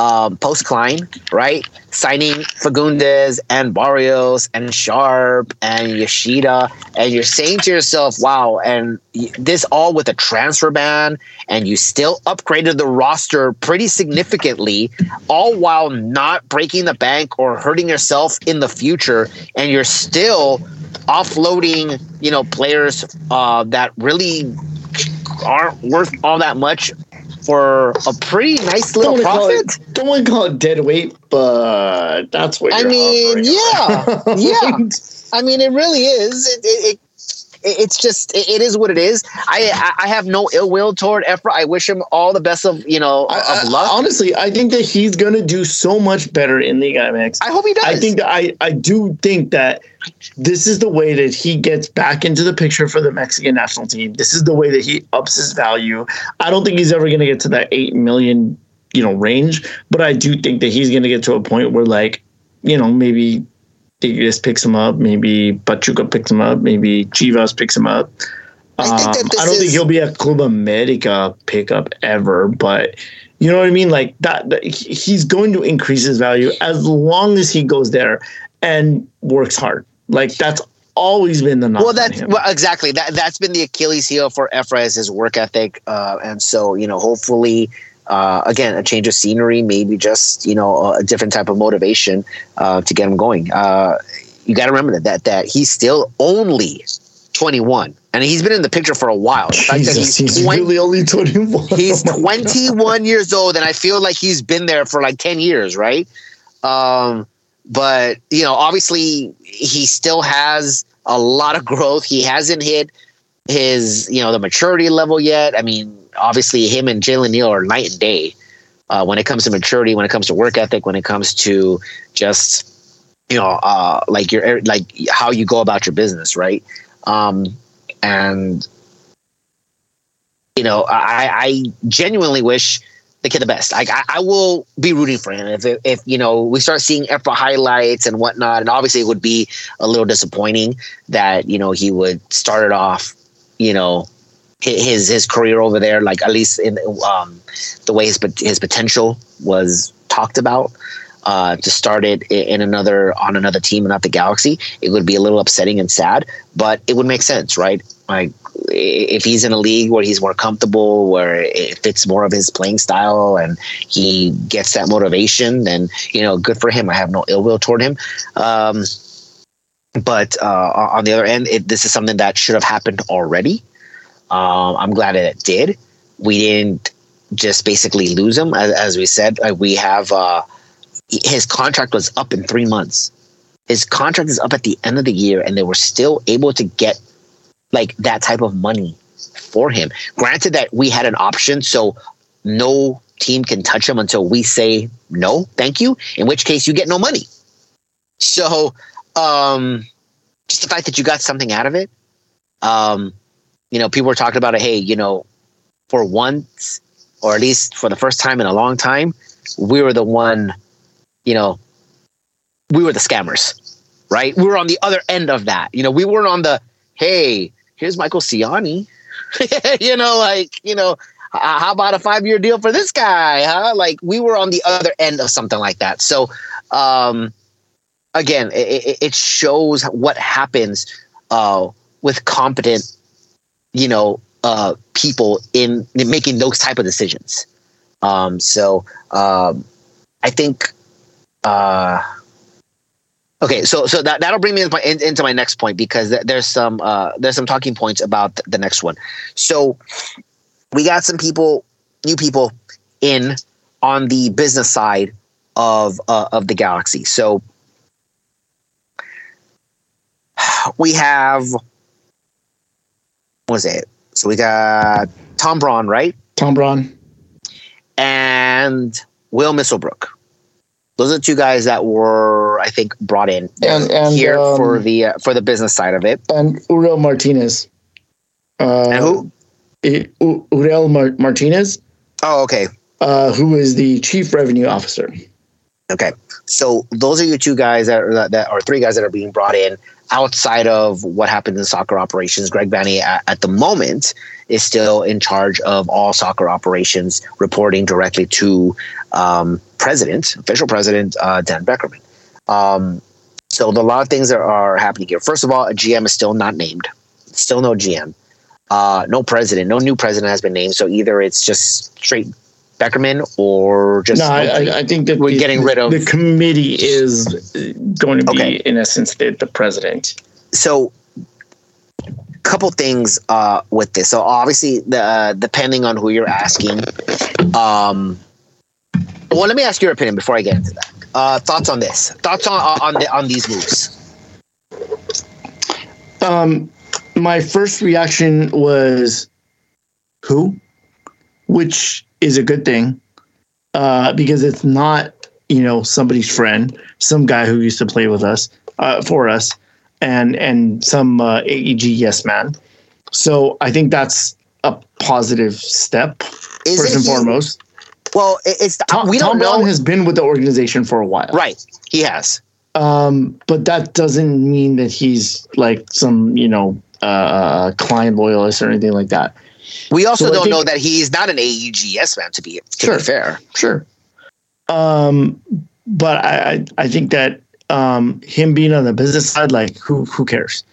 um, post Klein, right? Signing Fagúndez and Barrios and Sharp and Yoshida, and you're saying to yourself, wow, and this all with a transfer ban, and you still upgraded the roster pretty significantly, all while not breaking the bank or hurting yourself in the future, and you're still offloading, you know, players uh, that really aren't worth all that much for a pretty nice little don't profit. It, don't want to call it dead weight, but that's what I mean. Yeah, yeah. I mean, it really is. It, it, it's just it is what it is. I I have no ill will toward Efra. I wish him all the best of you know of luck. I, honestly, I think that he's gonna do so much better in Liga MX. I hope he does. I think that I I do think that this is the way that he gets back into the picture for the Mexican national team. This is the way that he ups his value. I don't think he's ever gonna get to that eight million you know range, but I do think that he's gonna get to a point where like you know maybe Tigres picks him up. Maybe Pachuca picks him up. Maybe Chivas picks him up. Um, I, I, don't is... think he'll be a Club America pickup ever, but you know what I mean. Like that, that, he's going to increase his value as long as he goes there and works hard. Like that's always been the well that's well, exactly that that's been the achilles heel for efra is his work ethic uh, and so you know hopefully uh, again, a change of scenery, maybe just you know a different type of motivation uh, to get him going. Uh, you got to remember that, that that he's still only 21, and he's been in the picture for a while. Jesus, he's, he's 20, really only 21. He's 21 years old, and I feel like he's been there for like 10 years, right? Um, but you know, obviously, he still has a lot of growth. He hasn't hit his you know the maturity level yet. I mean, obviously him and Jalen Neal are night and day uh, when it comes to maturity, when it comes to work ethic, when it comes to just you know uh, like your like how you go about your business, right? Um, and you know, I, I genuinely wish the kid the best. I, I, I will be rooting for him if, if you know we start seeing Efra highlights and whatnot. And obviously, it would be a little disappointing that you know he would start it off, you know, his his career over there, like at least in um, the way his his potential was talked about. Uh, to start it in another on another team and not the Galaxy, it would be a little upsetting and sad, but it would make sense, right? Like if he's in a league where he's more comfortable, where it fits more of his playing style, and he gets that motivation, then you know, good for him. I have no ill will toward him. Um, but uh, on the other end, it, this is something that should have happened already. Um, I'm glad that it did. We didn't just basically lose him, as, as we said. Uh, we have uh, his contract was up in three months. His contract is up at the end of the year, and they were still able to get like that type of money for him. Granted that we had an option, so no team can touch him until we say no, thank you. In which case, you get no money. So, um, just the fact that you got something out of it, um, you know, people were talking about it. Hey, you know, for once, or at least for the first time in a long time, we were the one, you know, we were the scammers, right? We were on the other end of that. You know, we weren't on the, hey, here's Michael Ciani. you know, like, you know, how about a five year deal for this guy? Huh? Like, we were on the other end of something like that. So, um, again, it, it shows what happens uh, with competent you know, uh, people in, in making those type of decisions. Um, so um, I think. Uh, okay, so so that that'll bring me into my, in, into my next point because th- there's some uh, there's some talking points about th- the next one. So we got some people, new people, in on the business side of uh, of the galaxy. So we have was it? So we got Tom Braun, right? Tom Braun. And Will Misselbrook. Those are the two guys that were, I think, brought in And- and, here um, for the uh, for the business side of it. and Uriel Martinez. Uh, And who? U- Uriel Mar- Martinez, Oh, okay. uh, who is the chief revenue officer. Okay, so those are your two guys that are that are three guys that are being brought in outside of what happened in soccer operations. Greg Vanney at, at the moment is still in charge of all soccer operations, reporting directly to um, president, official president uh, Dan Beckerman. Um, so a lot of things that are happening here. First of all, a GM is still not named. Still no GM. Uh, no president. No new president has been named. So either it's just straight Beckerman or just No, I, I, I think that We're the, getting rid of- the committee is uh, going to be, Okay. in essence, the, the president. so couple things uh with this. So obviously the uh, depending on who you're asking um well let me ask your opinion before i get into that. Uh thoughts on this? Thoughts on on the, on these moves? Um, my first reaction was who, which is a good thing, uh, because it's not you know somebody's friend, some guy who used to play with us uh, for us, and and some uh, AEG yes man. So I think that's a positive step is first and he- foremost. well it, it's Tom, we don't Tom Braun has been with the organization for a while, right he has um, but that doesn't mean that he's like some you know uh, Klein loyalist or anything like that. We also So don't think- know that he's not an aeg yes man to be to Sure. be fair Sure. Um, but I, I, I think that um, him being on the business side, like who who cares?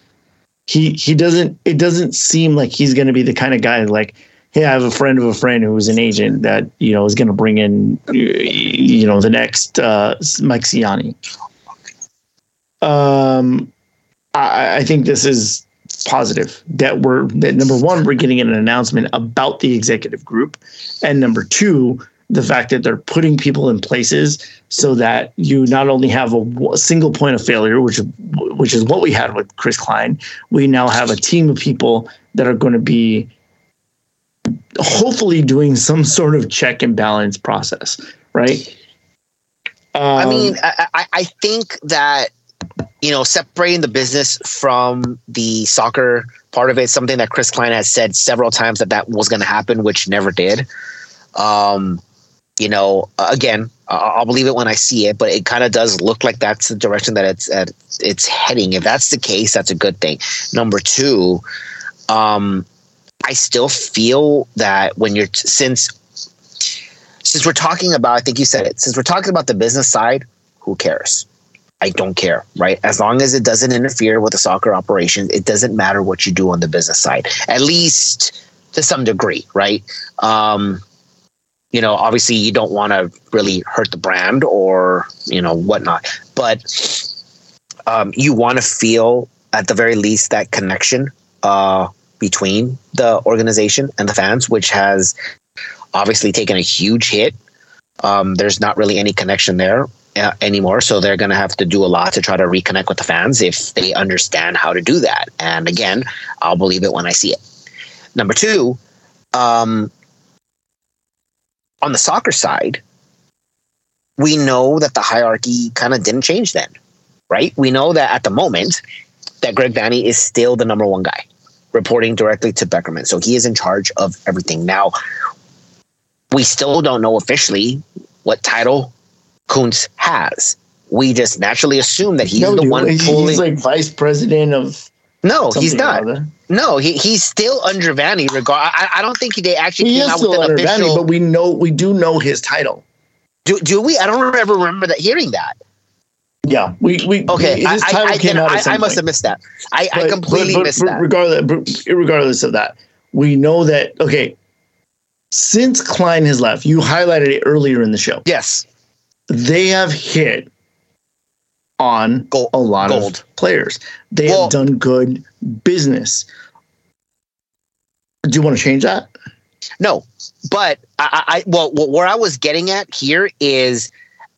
He he doesn't. It doesn't seem like he's going to be the kind of guy like, hey, I have a friend of a friend who's an agent that you know is going to bring in, you know, the next uh, Mike Ciani. Um, I, I think this is positive that we're that number one we're getting an announcement about the executive group, and number two the fact that they're putting people in places so that you not only have a single point of failure, which which is what we had with Chris Klein, we now have a team of people that are going to be hopefully doing some sort of check and balance process, right? I Um, mean, I, I, I think that you know separating the business from the soccer part of it, something that Chris Klein has said several times that that was going to happen, which never did. Um, you know, again, I'll believe it when I see it, but it kind of does look like that's the direction that it's it's heading. If that's the case, that's a good thing. Number two, um, I still feel that when you're since since we're talking about, I think you said it. Since we're talking about the business side, who cares? I don't care, right? As long as it doesn't interfere with the soccer operation, it doesn't matter what you do on the business side, at least to some degree, right? Um, you know, obviously you don't want to really hurt the brand or, you know, whatnot, but um, you want to feel at the very least that connection uh, between the organization and the fans, which has obviously taken a huge hit. Um, there's not really any connection there uh, anymore, so they're going to have to do a lot to try to reconnect with the fans if they understand how to do that. And again, I'll believe it when I see it. Number two, um, on the soccer side, we know that the hierarchy kind of didn't change then, right? We know that at the moment that Greg Vanney is still the number one guy, reporting directly to Beckerman. So he is in charge of everything. Now, we still don't know officially what title Kuntz has. We just naturally assume that he's no, the dude, one he's pulling. like vice president of. no, he's not. No, he, he's still under Vanney. Regard, I, I don't think they actually He came out with an under official. Vanney, but we know we do know his title. do, do we? I don't ever remember that hearing that. Yeah, we we Okay, His I, title I, came then out. I, I must have missed that. I, I completely but- missed but that. Regardless, regardless of that, we know that okay. Since Klein has left, you highlighted it earlier in the show. Yes. They have hit on Gold- a lot gold. of players. They Well- have done good business. Do you want to change that? No, but I, I I- well, wh- where I was getting at here is,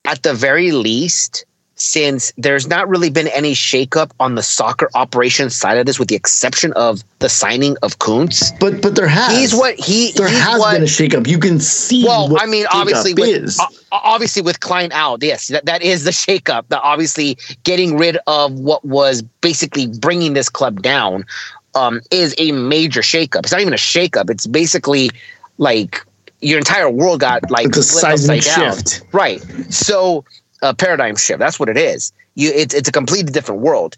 at the very least, since there's not really been any shakeup on the soccer operations side of this, with the exception of the signing of Kuntz, But but there has he's what he there has what, been a shakeup. You can see. Well, I mean, obviously, with, is. obviously with Klein out, yes, that, that is the shakeup. That obviously getting rid of what was basically bringing this club down um, is a major shakeup. It's not even a shakeup. It's basically like your entire world got like It's a seismic upside down. shift. right? So a paradigm shift. That's what it is. You, it's it's a completely different world.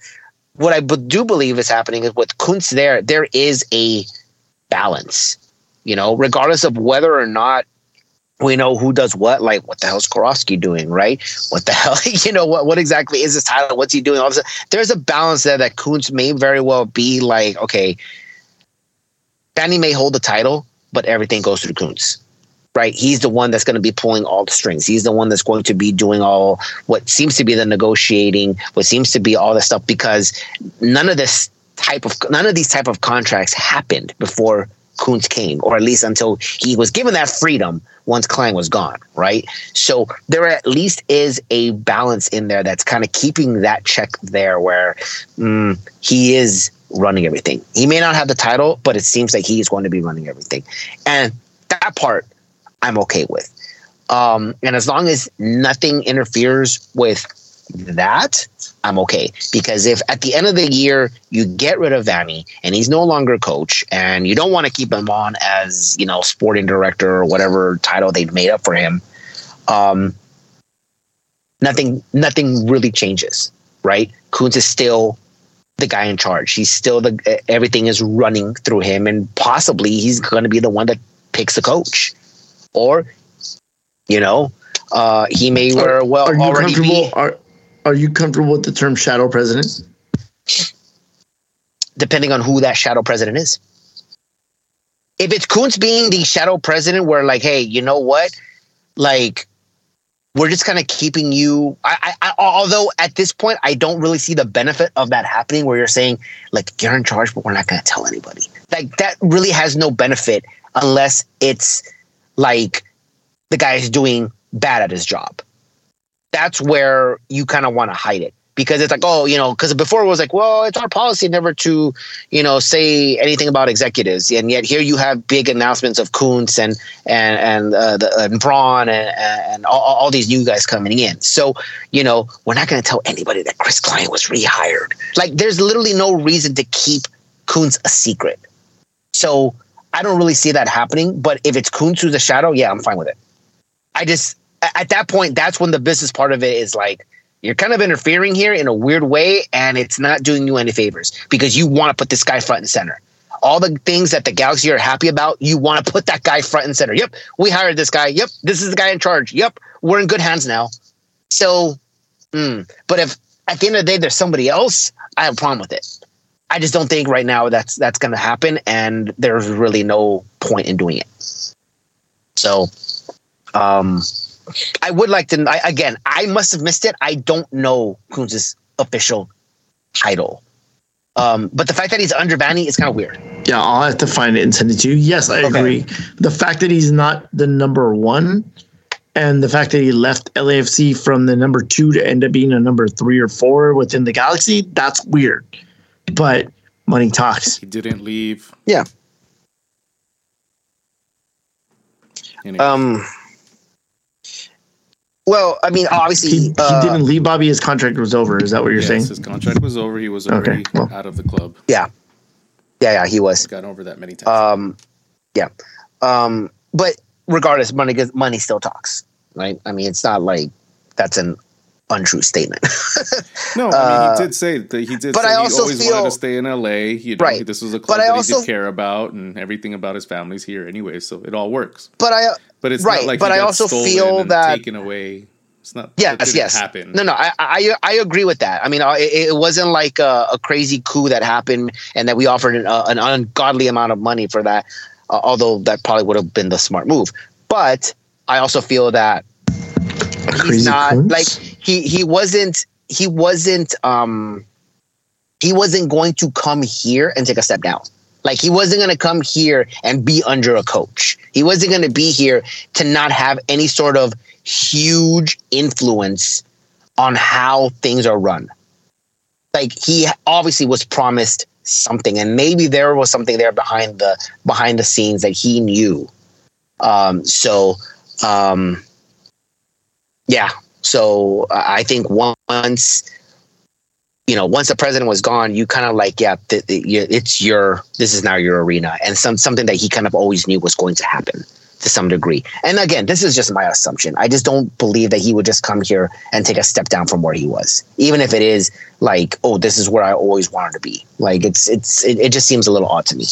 What I b- do believe is happening is with Kuntz there, there is a balance. You know, regardless of whether or not we know who does what. Like, what the hell's Kirovski doing, right? What the hell, you know, what what exactly is his title? What's he doing? All of a sudden, there's a balance there that Kuntz may very well be like, okay, Danny may hold the title, but everything goes through Kuntz. Right, he's the one that's going to be pulling all the strings. He's the one that's going to be doing all what seems to be the negotiating, what seems to be all the stuff. Because none of this type of none of these type of contracts happened before Kuntz came, or at least until he was given that freedom once Klein was gone, right? So there at least is a balance in there that's kind of keeping that check there where mm, he is running everything. He may not have the title, but it seems like he is going to be running everything. And that part I'm okay with. Um, and as long as nothing interferes with that, I'm okay. Because if at the end of the year you get rid of Vanney and he's no longer coach and you don't want to keep him on as, you know, sporting director or whatever title they've made up for him, um, nothing nothing really changes, right? Kuntz is still the guy in charge. He's still the everything is running through him and possibly he's going to be the one that picks the coach. Or you know, uh, he may very well are you already comfortable? be Are are you comfortable with the term shadow president? depending on who that shadow president is. If it's Kuntz being the shadow president, where like, hey, you know what, like, we're just kind of keeping you. I, I, I, although at this point, I don't really see the benefit of that happening. Where you're saying, like, you're in charge, but we're not going to tell anybody. Like that really has no benefit unless it's like the guy is doing bad at his job. That's where you kind of want to hide it because it's like, oh, you know, because before it was like, well, it's our policy never to, you know, say anything about executives, and yet here you have big announcements of Kuntz and and and uh, the, and Braun and and all, all these new guys coming in. So you know, we're not going to tell anybody that Chris Klein was rehired. Like, there's literally no reason to keep Kuntz a secret. So I don't really see that happening. But if it's who's a shadow, yeah, I'm fine with it. I just at that point, that's when the business part of it is like you're kind of interfering here in a weird way, and it's not doing you any favors because you want to put this guy front and center. All the things that the Galaxy are happy about, you want to put that guy front and center. Yep, we hired this guy. Yep, this is the guy in charge. Yep, we're in good hands now. So, mm, but if at the end of the day there's somebody else, I have a problem with it. I just don't think right now that's that's going to happen, and there's really no point in doing it. So, um, I would like to. I, again, I must have missed it. I don't know Kuntz's official title, um, but the fact that he's under Vanney is kind of weird. Yeah, I'll have to find it and send it to you. Yes, I Okay. agree. The fact that he's not the number one, and the fact that he left LAFC from the number two to end up being a number three or four within the Galaxy, that's weird. But money talks. He didn't leave. Yeah. Anyway, Um. Well, I mean, obviously, He, he uh, didn't leave Bobby. His contract was over. Is that what you're yes, saying? his contract was over. He was Okay, already well. out of the club. Yeah, yeah, yeah. he was. He's gotten over that many times. Um, yeah. Um, but regardless, money money still talks, right? I mean, it's not like that's an untrue statement. no, I mean uh, he did say that he did. but say I he also always feel- wanted to stay in L.A. You know, Right. this was a But club I that also- he did care about, and everything about his family's here anyway. So it all works. but I But it's Right, not like but I also feel that- taken away. It's not. Yes, yes. Happen. No, no, I, I, I agree with that. I mean, uh, it, it wasn't like a, a crazy coup that happened and that we offered an, uh, an ungodly amount of money for that. Uh, although that probably would have been the smart move. But I also feel that he's not like he he wasn't he wasn't um he wasn't going to come here and take a step down. Like he wasn't going to come here and be under a coach. He wasn't going to be here to not have any sort of huge influence on how things are run. Like he obviously was promised something, and maybe there was something there behind the behind the scenes that he knew. Um, so, um, yeah. So I think once you know, once the president was gone, you kind of like, yeah, th- th- it's your, this is now your arena, and some something that he kind of always knew was going to happen to some degree. And again, this is just my assumption. I just don't believe that he would just come here and take a step down from where he was, even if it is like, oh, this is where I always wanted to be. Like it's it's it, it just seems a little odd to me.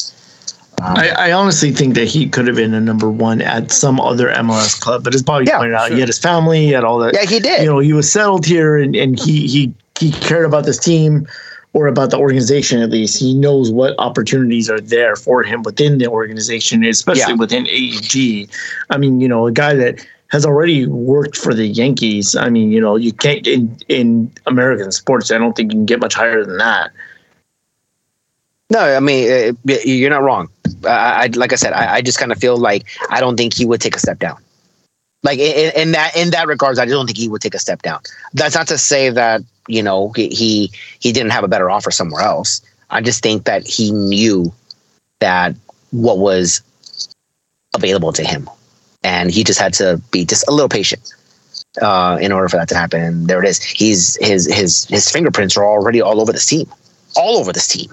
Um, I, I honestly think that he could have been a number one at some other MLS club, but as Bobby Yeah, pointed out, sure. he had his family, he had all that. yeah, he did. You know, he was settled here, and, and he he he cared about this team or about the organization at least. He knows what opportunities are there for him within the organization, especially Yeah. within AEG. I mean, you know, a guy that has already worked for the Yankees. I mean, you know, you can't in in American sports. I don't think you can get much higher than that. No, I mean uh, you're not wrong. I, I like I said, I, I just kind of feel like I don't think he would take a step down. Like in, in that in that regards, I don't think he would take a step down. That's not to say that you know he he, didn't have a better offer somewhere else. I just think that he knew that what was available to him, and he just had to be just a little patient uh, in order for that to happen. And there it is. He's his his his fingerprints are already all over this team, all over this team.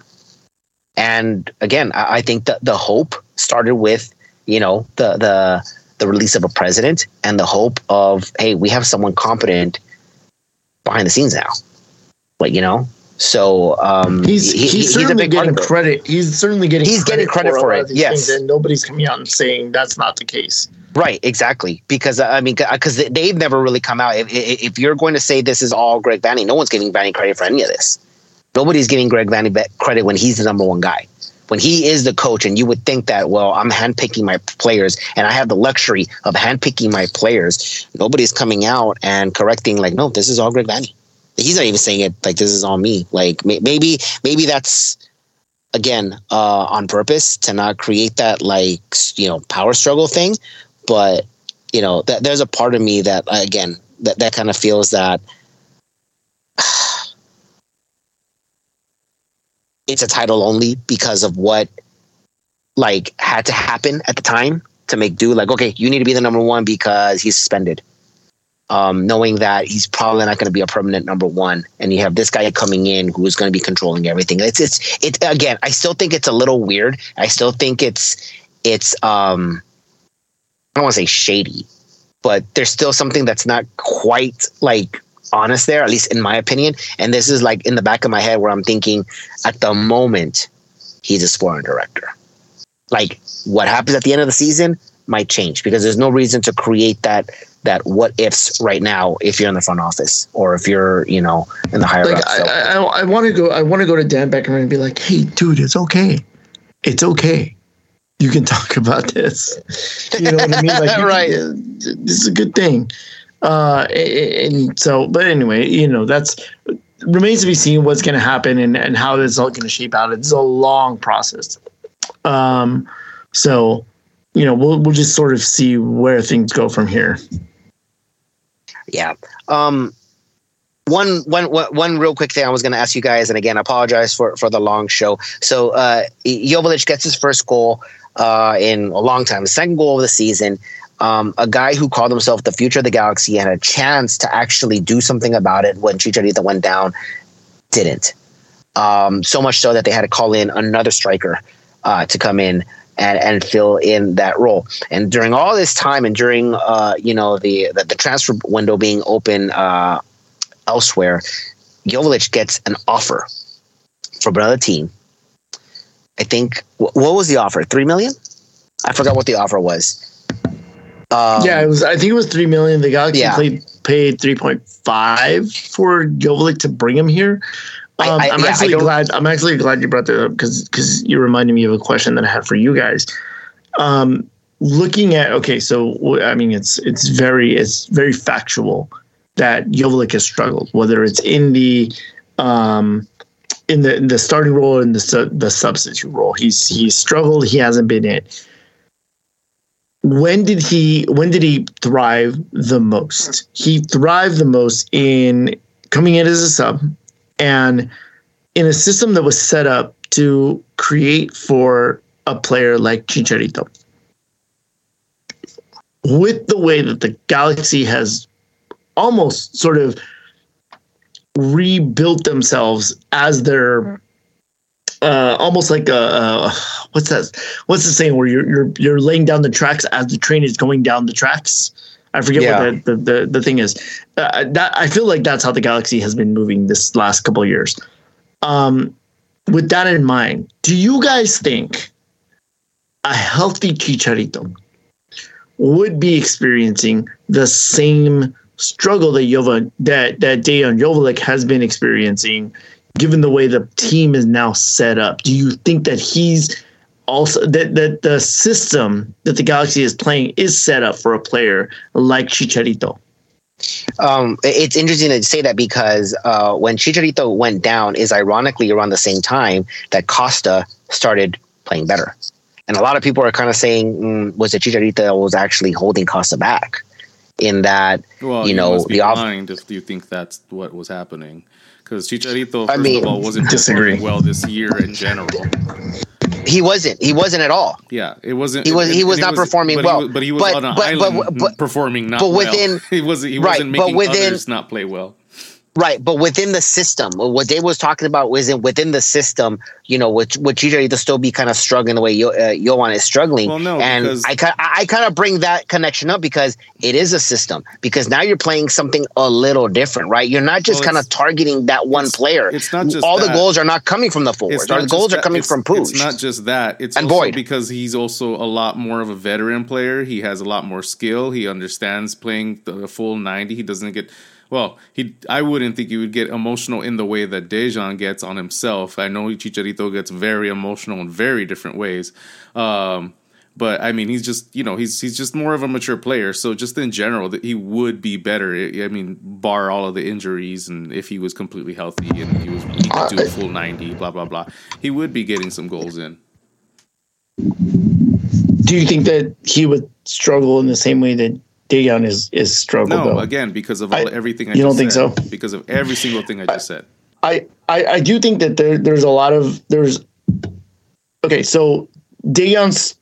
And again, I, I think that the hope started with, you know, the the the release of a president and the hope of, hey, we have someone competent behind the scenes now. Like, you know, so um, He's he- he's, he- a certainly getting credit. He's certainly getting He's getting credit for lot it, yes. and nobody's coming out and saying that's not the case. Right, exactly. Because I mean, because they've never really come out. If, if you're going to say this is all Greg Vanney, no one's giving Vanney credit for any of this. Nobody's giving Greg Vanney credit when he's the number one guy. When he is the coach, and you would think that, well, I'm handpicking my players, and I have the luxury of handpicking my players. Nobody's coming out and correcting, like, no, this is all Greg Vanney. He's not even saying it like this is all me. Like may- maybe, maybe that's again uh, on purpose to not create that like you know power struggle thing but you know that there's a part of me that again that that kind of feels that it's a title only because of what like had to happen at the time to make do like okay you need to be the number one because he's suspended um, knowing that he's probably not going to be a permanent number one, and you have this guy coming in who is going to be controlling everything. It's it's it again. I still think it's a little weird. I still think it's it's um I don't want to say shady, but there's still something that's not quite like honest there, at least in my opinion. And this is like in the back of my head where I'm thinking at the moment he's a sporting director. Like what happens at the end of the season might change because there's no reason to create that that what ifs right now if you're in the front office or if you're you know in the higher Like ups. So- I, I, I want to go. I want to go to Dan Beckerman and be like, "Hey, dude, it's okay. It's okay. You can talk about this. You know what I mean? Like, you can- Right. this is a good thing." Uh, and, so, but anyway, you know, that's remains to be seen what's going to happen and and how this is all going to shape out. It's a long process. Um, so you know, we'll we'll just sort of see where things go from here. Yeah. Um, one, one, one real quick thing I was going to ask you guys, and again, I apologize for, for the long show. So, uh, Jovic gets his first goal uh, in a long time, second goal of the season. Um, a guy who called himself the future of the galaxy had a chance to actually do something about it when Chicharito went down, didn't. Um, so much so that they had to call in another striker uh, to come in and, and fill in that role. And during all this time, and during uh, you know the, the the transfer window being open uh, elsewhere, Jovic gets an offer from another team. I think wh- what was the offer? Three million? I forgot what the offer was. Um, yeah, it was. I think it was three million. The Galaxy Yeah. played, paid three point five for Joveljić to bring him here. Um, I- am yeah, actually glad. I'm actually glad you brought that up because because you reminded me of a question that I had for you guys. Um, looking at okay, so I mean it's it's very it's very factual that Joveljić has struggled, whether it's in the um, in the in the starting role or in the the substitute role. He's he's struggled. He hasn't been it. When did he when did he thrive the most? He thrived the most in coming in as a sub and in a system that was set up to create for a player like Chicharito. With the way that the Galaxy has almost sort of rebuilt themselves as their mm-hmm. Uh, almost like a, uh what's that? What's the saying where you're you're you're laying down the tracks as the train is going down the tracks? I forget Yeah. what the, the, the, the thing is. Uh, that I feel like that's how the Galaxy has been moving this last couple of years. Um, with that in mind, do you guys think a healthy Chicharito would be experiencing the same struggle that Jova that that Dejan Joveljić has been experiencing, given the way the team is now set up? Do you think that he's also that that the system that the Galaxy is playing is set up for a player like Chicharito? Um, it's interesting to say that because uh, when Chicharito went down is ironically around the same time that Costa started playing better. And a lot of people are kind of saying, mm, was it Chicharito was actually holding Costa back? In that, Well, you you know, must be the off- blind if you think that's what was happening. Because Chicharito, I mean- of all, wasn't Disagree. performing well this year in general. he wasn't. He wasn't at all. Yeah, it wasn't. He was- he was not performing but well. He was, but he was But- on an but- but- island but- performing not but well. within- he wasn't. He right, wasn't but making within- others not play well. Right, but within the system, what Dave was talking about was in within the system. You know, which would Chicharito still be kind of struggling the way Yo, uh, Yohan is struggling. Well, no, and because- I kind I kind of bring that connection up because it is a system. Because now you're playing something a little different, right? You're not just Well, kind of targeting that one it's- player. it's not just all the goals are not coming from the forwards. It's Or not the goals are coming it's- from Puig. It's not just that. It's And also Boyd. because he's also a lot more of a veteran player. He has a lot more skill. He understands playing the full ninety. He doesn't get well. He I wouldn't think he would get emotional in the way that Dejan gets on himself. I know Chicharito gets very emotional in very different ways. Um, but I mean, he's just you know he's he's just more of a mature player. So just in general, he would be better. I I mean, bar all of the injuries, and if he was completely healthy and he was he could do a full ninety, blah blah blah, he would be getting some goals in. Do you think that he would struggle in the same way that Dejan is is struggled? No, though? again, because of all, I- everything I you don't think said. so? Because of every single thing I just said. I, I I do think that there there's a lot of there's okay. So Dejan's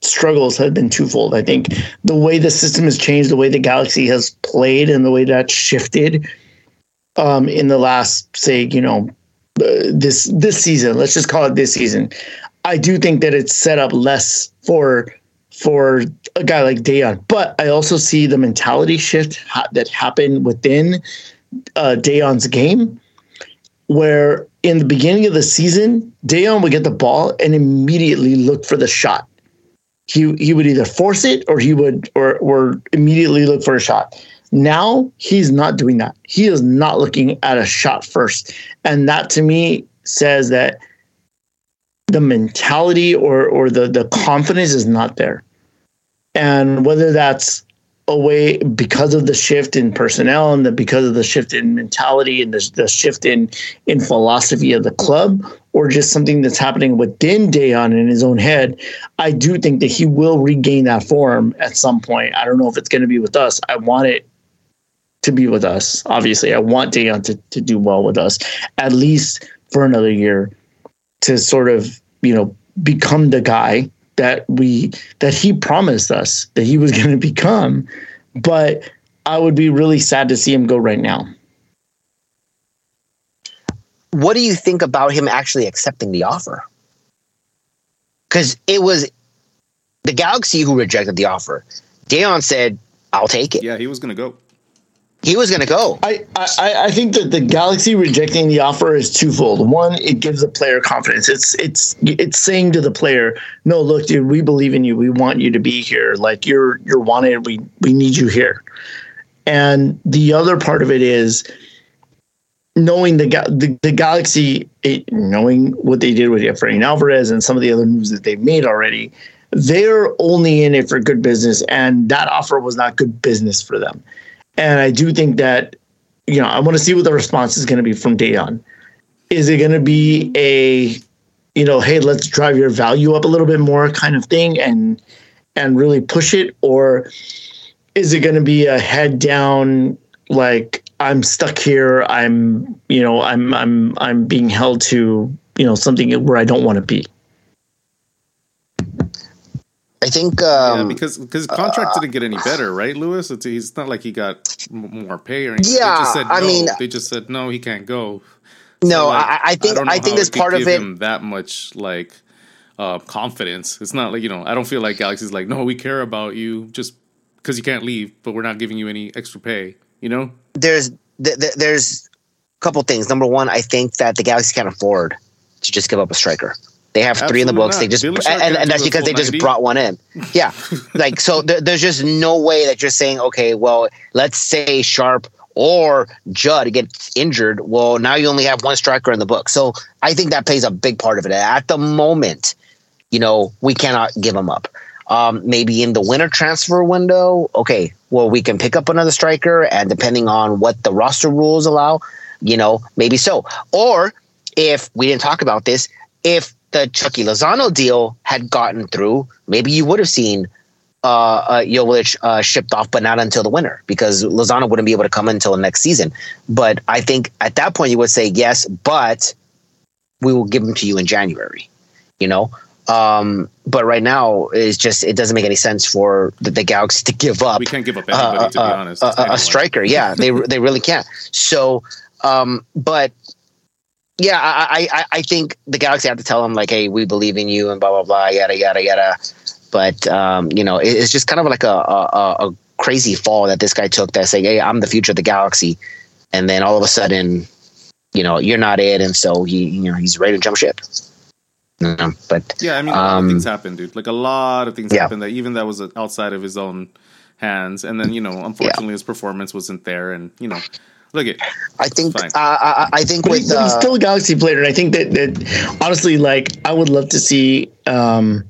struggles have been twofold. I think the way the system has changed, the way the Galaxy has played, and the way that shifted um, in the last, say, you know, uh, this this season. Let's just call it this season. I do think that it's set up less for for a guy like Dejan. but I also see the mentality shift ha- that happened within uh, Dejan's game where in the beginning of the season, Dejan would get the ball and immediately look for the shot. He he would either force it or he would or or immediately look for a shot. Now he's not doing that. He is not looking at a shot first. And that to me says that the mentality or or the the confidence is not there. And whether that's away because of the shift in personnel and the because of the shift in mentality and the, the shift in in philosophy of the club or just something that's happening within Dejan in his own head, I do think that he will regain that form at some point. I don't know if it's going to be with us. I want it to be with us. Obviously, I want Dejan to, to do well with us, at least for another year, to sort of, you know, become the guy that we that he promised us that he was going to become but i would be really sad to see him go right now what do you think about him actually accepting the offer? Because it was the Galaxy who rejected the offer. Dejan said, "I'll take it." Yeah, he was going to go. He was going to go. I, I, I think that the Galaxy rejecting the offer is twofold. One, it gives the player confidence. It's it's it's saying to the player, "No, look, dude, we believe in you. We want you to be here. Like you're you're wanted. We we need you here." And the other part of it is knowing the the, the Galaxy, it, knowing what they did with Efrain Alvarez and some of the other moves that they've made already. They're only in it for good business, and that offer was not good business for them. And I do think that, you know, I want to see what the response is going to be from Dejan. Is it going to be a, you know, hey, let's drive your value up a little bit more kind of thing and and really push it, or is it going to be a head down like I'm stuck here, I'm you know, I'm I'm I'm being held to you know something where I don't want to be. I think um, yeah, because because his contract uh, didn't get any better, right, Lewis? It's, he's not like he got more pay or anything. Yeah, they just said no. I mean, they just said no, he can't go. So no, like, I, I, think I, I think as part of it that much like uh, confidence. It's not like you know I don't feel like Galaxy's like no, we care about you just because you can't leave, but we're not giving you any extra pay. You know, there's th- th- there's a couple things. Number one, I think that the Galaxy can't afford to just give up a striker. They have Absolutely three in the books. Not. They just and, and that's because they 90? just brought one in. Yeah, like so. There, there's just no way that you're saying, okay, well, let's say Sharp or Judd gets injured. Well, now you only have one striker in the book. So I think that plays a big part of it. At the moment, you know, we cannot give them up. Um, maybe in the winter transfer window, okay, well, we can pick up another striker, and depending on what the roster rules allow, you know, maybe so. Or if we didn't talk about this, if the Chucky Lozano deal had gotten through, maybe you would have seen uh, uh, Jovic uh, shipped off, but not until the winter because Lozano wouldn't be able to come until the next season. But I think at that point you would say yes, but we will give them to you in January. You know, um, but right now it's just it doesn't make any sense for the, the Galaxy to give up. We can't give up anybody uh, to be uh, honest. A, a striker, yeah, they they really can't. So, um, but yeah, I, I, I think the Galaxy have to tell them like, hey, we believe in you and blah blah blah, yada yada yada. But um, you know, it, it's just kind of like a, a, a crazy fall that this guy took. That saying, hey, I'm the future of the Galaxy, and then all of a sudden, you know, you're not it, and so he, you know, he's ready to jump ship. No, but yeah, I mean, a lot um, of things happen, dude. Like a lot of things yeah. happened that even that was outside of his own hands, and then you know, unfortunately, yeah. his performance wasn't there, and you know Look at. I think. Uh, I, I, think but with he's, uh, he's still a Galaxy player, and I think that that honestly, like, I would love to see. um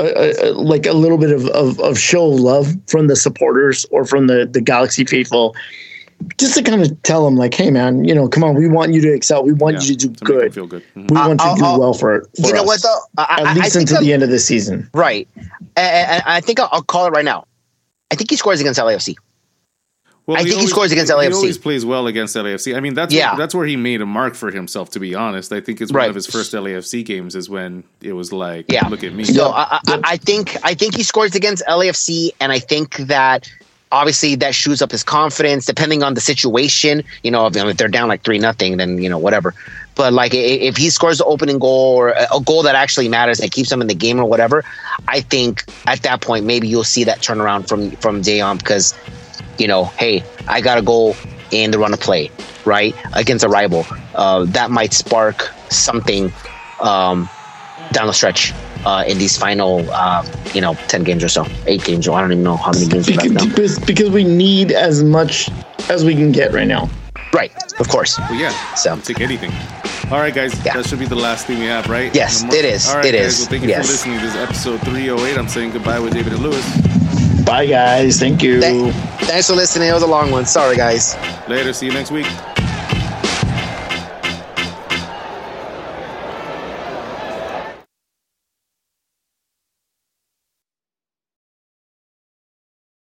a, a, like a little bit of, of, of show of love from the supporters or from the, the Galaxy faithful, just to kind of tell them like, hey man, you know, come on, we want you to excel, we want yeah, you to do to good. feel good. Mm-hmm. We want I'll, to do I'll, well for, for you know us, what though, I, at least until the end of the season, right? And, and I think I'll, I'll call it right now. I think he scores against LAFC. Well, I think always, he scores against LAFC. He always plays well against LAFC. I mean, that's yeah. Where, that's where he made a mark for himself. To be honest, I think it's right. one of his first LAFC games is when it was like, yeah. look at me. So I, I, I think I think he scores against LAFC, and I think that obviously that shoots up his confidence depending on the situation you know if, if they're down like three nothing then you know whatever but like if he scores the opening goal or a goal that actually matters that keeps him in the game or whatever i think at that point maybe you'll see that turnaround from from Dejan because you know, hey, I got to go in the run of play, right, against a rival. Uh, that might spark something um, down the stretch uh, in these final, uh, you know, 10 games or so, eight games, or I don't even know how many games because, because, because we need as much as we can get right now. Right, of course. Well, yeah, so take anything. All right, guys, yeah. that should be the last thing we have, right? Yes, it is. All right, it guys, is. Well, thank you yes. for listening. to This episode 308. I'm saying goodbye with David and Lewis. Bye, guys. Thank you. thanks for listening. It was a long one. Sorry, guys. Later. See you next week.